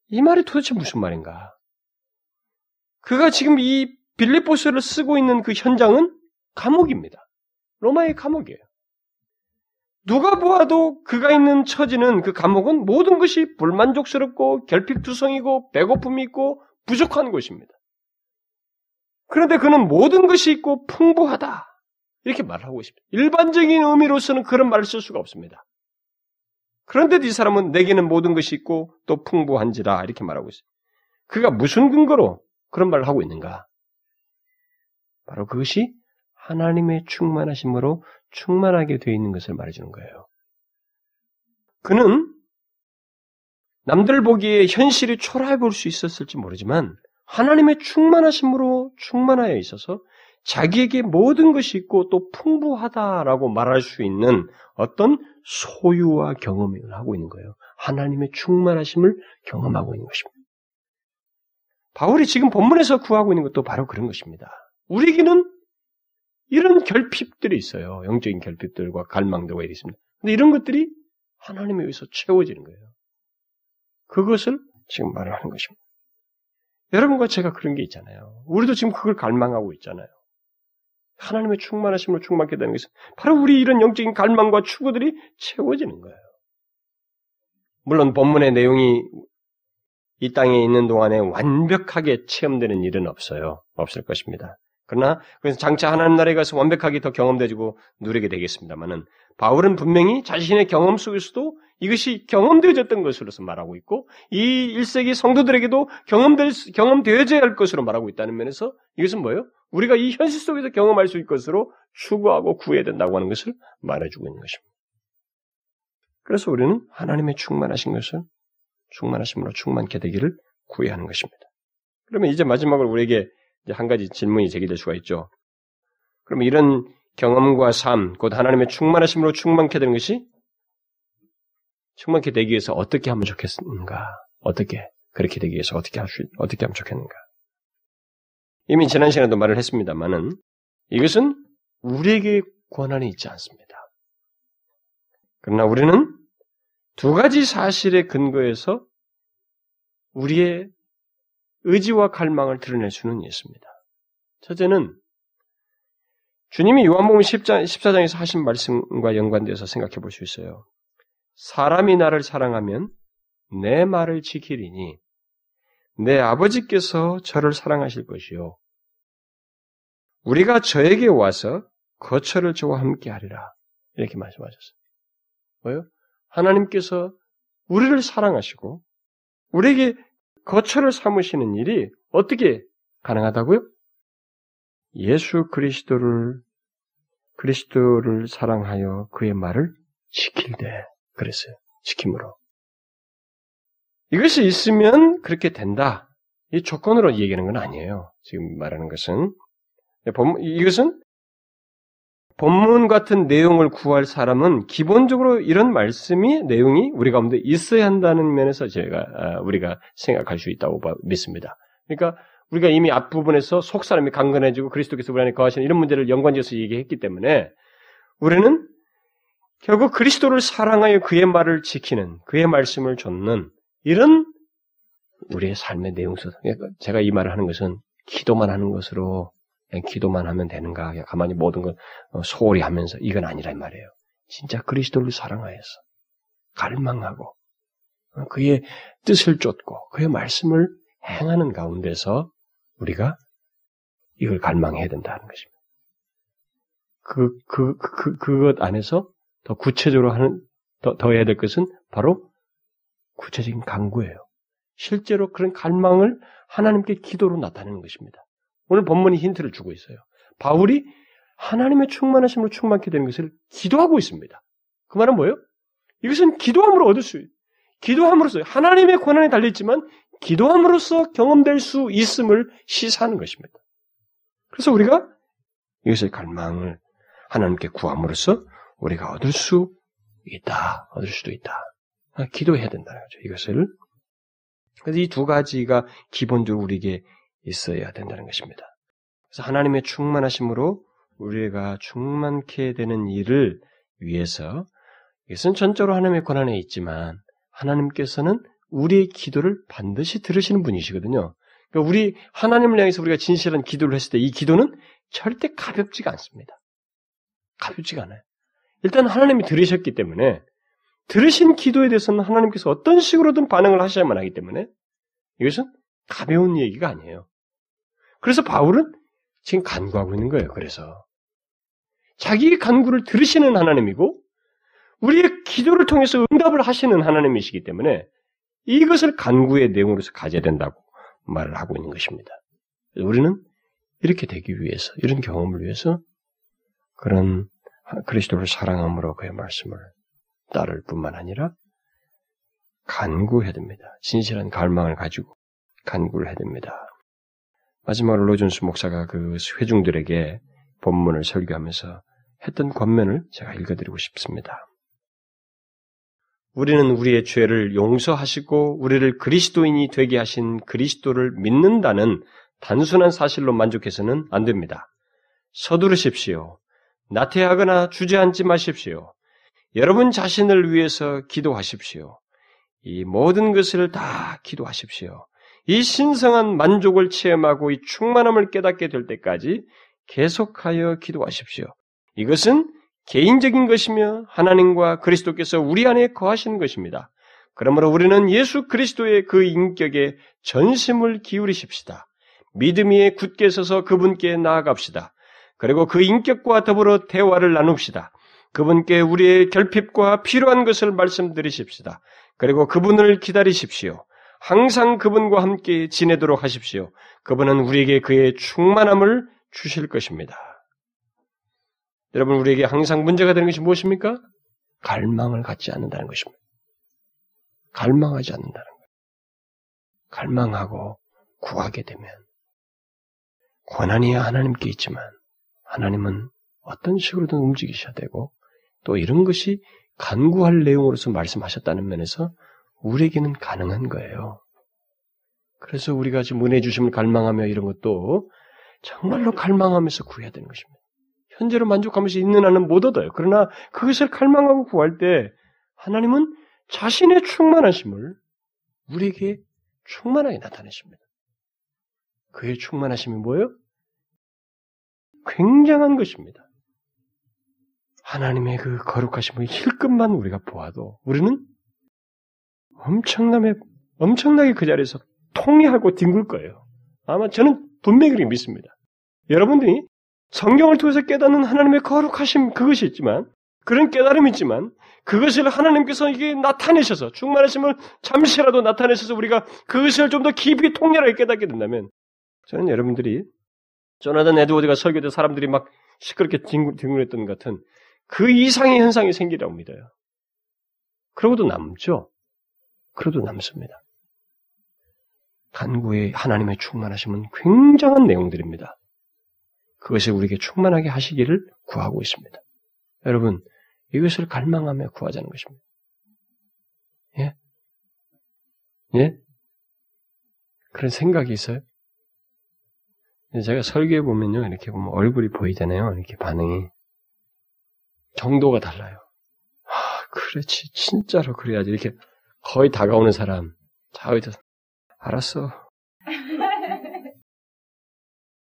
S1: 이 말이 도대체 무슨 말인가? 그가 지금 이 빌립보스를 쓰고 있는 그 현장은 감옥입니다. 로마의 감옥이에요. 누가 보아도 그가 있는 처지는 그 감옥은 모든 것이 불만족스럽고 결핍투성이고 배고픔이 있고 부족한 곳입니다. 그런데 그는 모든 것이 있고 풍부하다. 이렇게 말하고 있습니다. 일반적인 의미로서는 그런 말을 쓸 수가 없습니다. 그런데도 이 사람은 내게는 모든 것이 있고 또 풍부한지라 이렇게 말하고 있어요. 그가 무슨 근거로 그런 말을 하고 있는가? 바로 그것이 하나님의 충만하심으로 충만하게 되어 있는 것을 말해주는 거예요. 그는 남들 보기에 현실이 초라해 볼 수 있었을지 모르지만 하나님의 충만하심으로 충만하여 있어서 자기에게 모든 것이 있고 또 풍부하다라고 말할 수 있는 어떤 소유와 경험을 하고 있는 거예요. 하나님의 충만하심을 경험하고 있는 것입니다. 바울이 지금 본문에서 구하고 있는 것도 바로 그런 것입니다. 우리에게는 이런 결핍들이 있어요. 영적인 결핍들과 갈망들과 있습니다. 근데 이런 것들이 하나님에 의해서 채워지는 거예요. 그것을 지금 말을 하는 것입니다. 여러분과 제가 그런 게 있잖아요. 우리도 지금 그걸 갈망하고 있잖아요. 하나님의 충만하심으로 충만하게 되는 것은 바로 우리 이런 영적인 갈망과 추구들이 채워지는 거예요. 물론 본문의 내용이 이 땅에 있는 동안에 완벽하게 체험되는 일은 없어요. 없을 것입니다. 그러나 그래서 장차 하나님 나라에 가서 완벽하게 더 경험되지고 누리게 되겠습니다만은 바울은 분명히 자신의 경험 속에서도 이것이 경험되어졌던 것으로서 말하고 있고 이 1세기 성도들에게도 경험될 경험되어져야 할 것으로 말하고 있다는 면에서 이것은 뭐예요? 우리가 이 현실 속에서 경험할 수 있을 것으로 추구하고 구해야 된다고 하는 것을 말해주고 있는 것입니다. 그래서 우리는 하나님의 충만하신 것을 충만하심으로 충만케 되기를 구해야 하는 것입니다. 그러면 이제 마지막으로 우리에게 한 가지 질문이 제기될 수가 있죠. 그러면 이런 경험과 삶, 곧 하나님의 충만하심으로 충만케 되는 것이 충만케 되기 위해서 어떻게 하면 좋겠는가? 어떻게 그렇게 되기 위해서 어떻게 할 수, 어떻게 하면 좋겠는가? 이미 지난 시간에도 말을 했습니다만은 이것은 우리에게 권한이 있지 않습니다. 그러나 우리는 두 가지 사실의 근거에서 우리의 의지와 갈망을 드러낼 수는 있습니다. 첫째는 주님이 요한복음 10장, 14장에서 하신 말씀과 연관되어서 생각해 볼 수 있어요. 사람이 나를 사랑하면 내 말을 지키리니 내 아버지께서 저를 사랑하실 것이요. 우리가 저에게 와서 거처를 저와 함께 하리라. 이렇게 말씀하셨어요. 뭐요? 하나님께서 우리를 사랑하시고 우리에게 거처를 삼으시는 일이 어떻게 가능하다고요? 예수 그리스도를 그리스도를 사랑하여 그의 말을 지킬 때 그랬어요. 지킴으로. 이것이 있으면 그렇게 된다. 이 조건으로 얘기하는 건 아니에요. 지금 말하는 것은 이것은 본문 같은 내용을 구할 사람은 기본적으로 이런 말씀이 내용이 우리 가운데 있어야 한다는 면에서 제가 아, 우리가 생각할 수 있다고 믿습니다. 그러니까 우리가 이미 앞부분에서 속 사람이 강건해지고 그리스도께서 우리 안에 거하시는 이런 문제를 연관지어서 얘기했기 때문에 우리는 결국 그리스도를 사랑하여 그의 말을 지키는 그의 말씀을 좇는 이런 우리의 삶의 내용 속 제가 이 말을 하는 것은 기도만 하는 것으로 기도만 하면 되는가? 가만히 모든 걸 어, 소홀히 하면서 이건 아니란 말이에요. 진짜 그리스도를 사랑하여서 갈망하고 어, 그의 뜻을 쫓고 그의 말씀을 행하는 가운데서 우리가 이걸 갈망해야 된다는 것입니다. 그, 그, 그, 그, 그것 안에서 더 구체적으로 하는, 더, 더 해야 될 것은 바로 구체적인 강구예요. 실제로 그런 갈망을 하나님께 기도로 나타내는 것입니다. 오늘 본문이 힌트를 주고 있어요. 바울이 하나님의 충만하심으로 충만케 되는 것을 기도하고 있습니다. 그 말은 뭐예요? 이것은 기도함으로 얻을 수, 기도함으로써 하나님의 권한에 달려있지만 기도함으로써 경험될 수 있음을 시사하는 것입니다. 그래서 우리가 이것의 갈망을 하나님께 구함으로써 우리가 얻을 수 있다. 얻을 수도 있다. 아, 기도해야 된다는 거죠. 이것을. 그래서 이 두 가지가 기본적으로 우리에게 있어야 된다는 것입니다. 그래서 하나님의 충만하심으로 우리가 충만케 되는 일을 위해서 이것은 전적으로 하나님의 권한에 있지만 하나님께서는 우리의 기도를 반드시 들으시는 분이시거든요. 그러니까 우리 하나님을 향해서 우리가 진실한 기도를 했을 때 이 기도는 절대 가볍지가 않습니다. 가볍지가 않아요. 일단 하나님이 들으셨기 때문에 들으신 기도에 대해서는 하나님께서 어떤 식으로든 반응을 하셔야만 하기 때문에 이것은 가벼운 얘기가 아니에요. 그래서 바울은 지금 간구하고 있는 거예요. 그래서 자기의 간구를 들으시는 하나님이고 우리의 기도를 통해서 응답을 하시는 하나님이시기 때문에 이것을 간구의 내용으로서 가져야 된다고 말을 하고 있는 것입니다. 우리는 이렇게 되기 위해서, 이런 경험을 위해서 그런 그리스도를 사랑함으로 그의 말씀을 따를 뿐만 아니라 간구해야 됩니다. 진실한 갈망을 가지고 간구를 해야 됩니다. 마지막으로 로존스 목사가 그 회중들에게 본문을 설교하면서 했던 권면을 제가 읽어드리고 싶습니다. 우리는 우리의 죄를 용서하시고 우리를 그리스도인이 되게 하신 그리스도를 믿는다는 단순한 사실로 만족해서는 안 됩니다. 서두르십시오. 나태하거나 주저앉지 마십시오. 여러분 자신을 위해서 기도하십시오. 이 모든 것을 다 기도하십시오. 이 신성한 만족을 체험하고 이 충만함을 깨닫게 될 때까지 계속하여 기도하십시오. 이것은 개인적인 것이며 하나님과 그리스도께서 우리 안에 거하시는 것입니다. 그러므로 우리는 예수 그리스도의 그 인격에 전심을 기울이십시다. 믿음 위에 굳게 서서 그분께 나아갑시다. 그리고 그 인격과 더불어 대화를 나눕시다. 그분께 우리의 결핍과 필요한 것을 말씀드리십시다. 그리고 그분을 기다리십시오. 항상 그분과 함께 지내도록 하십시오. 그분은 우리에게 그의 충만함을 주실 것입니다. 여러분, 우리에게 항상 문제가 되는 것이 무엇입니까? 갈망을 갖지 않는다는 것입니다. 갈망하지 않는다는 거예요. 갈망하고 구하게 되면 권한이 하나님께 있지만 하나님은 어떤 식으로든 움직이셔야 되고 또 이런 것이 간구할 내용으로서 말씀하셨다는 면에서 우리에게는 가능한 거예요. 그래서 우리가 지금 은혜 주심을 갈망하며 이런 것도 정말로 갈망하면서 구해야 되는 것입니다. 현재로 만족하면서 있는 한은 못 얻어요. 그러나 그것을 갈망하고 구할 때 하나님은 자신의 충만하심을 우리에게 충만하게 나타내십니다. 그의 충만하심이 뭐예요? 굉장한 것입니다. 하나님의 그 거룩하심을 힐끔만 우리가 보아도 우리는 엄청나게, 엄청나게 그 자리에서 통해하고 뒹굴 거예요. 아마 저는 분명히 그렇게 믿습니다. 여러분들이 성경을 통해서 깨닫는 하나님의 거룩하심 그것이 있지만 그런 깨달음이 있지만 그것을 하나님께서 이게 나타내셔서 충만하심을 잠시라도 나타내셔서 우리가 그것을 좀 더 깊이 통렬하게 깨닫게 된다면 저는 여러분들이 조나단 에드워드가 설교 때 사람들이 막 시끄럽게 뒹굴했던 것 같은 그 이상의 현상이 생기라고 믿어요. 그러고도 남죠. 그래도 남습니다. 간구의 하나님의 충만하심은 굉장한 내용들입니다. 그것을 우리에게 충만하게 하시기를 구하고 있습니다. 여러분, 이것을 갈망하며 구하자는 것입니다. 예? 예? 그런 생각이 있어요? 제가 설교해 보면요, 이렇게 보면 얼굴이 보이잖아요. 이렇게 반응이. 정도가 달라요. 아, 그렇지. 진짜로 그래야지. 이렇게 거의 다가오는 사람. 자, 어디서, 알았어.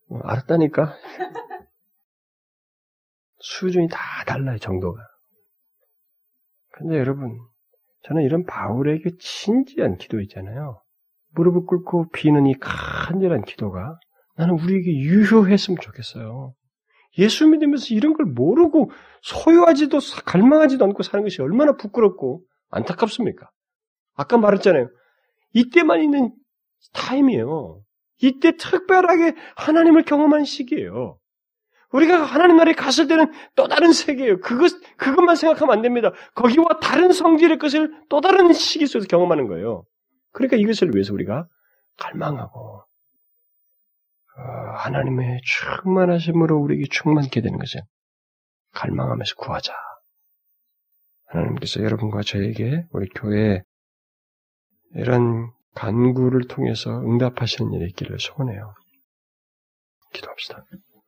S1: 뭐, 알았다니까? 수준이 다 달라요, 정도가. 근데 여러분, 저는 이런 바울의 그 진지한 기도 있잖아요. 무릎을 꿇고 비는 이 간절한 기도가 나는 우리에게 유효했으면 좋겠어요. 예수 믿으면서 이런 걸 모르고 소유하지도 갈망하지도 않고 사는 것이 얼마나 부끄럽고 안타깝습니까? 아까 말했잖아요. 이때만 있는 타임이에요. 이때 특별하게 하나님을 경험하는 시기예요. 우리가 하나님 나라에 갔을 때는 또 다른 세계예요. 그것, 그것만 생각하면 안 됩니다. 거기와 다른 성질의 것을 또 다른 시기 속에서 경험하는 거예요. 그러니까 이것을 위해서 우리가 갈망하고, 어, 하나님의 충만하심으로 우리에게 충만케 되는 것은 갈망하면서 구하자. 하나님께서 여러분과 저에게 우리 교회 이런 간구를 통해서 응답하시는 일이 있기를 소원해요. 기도합시다.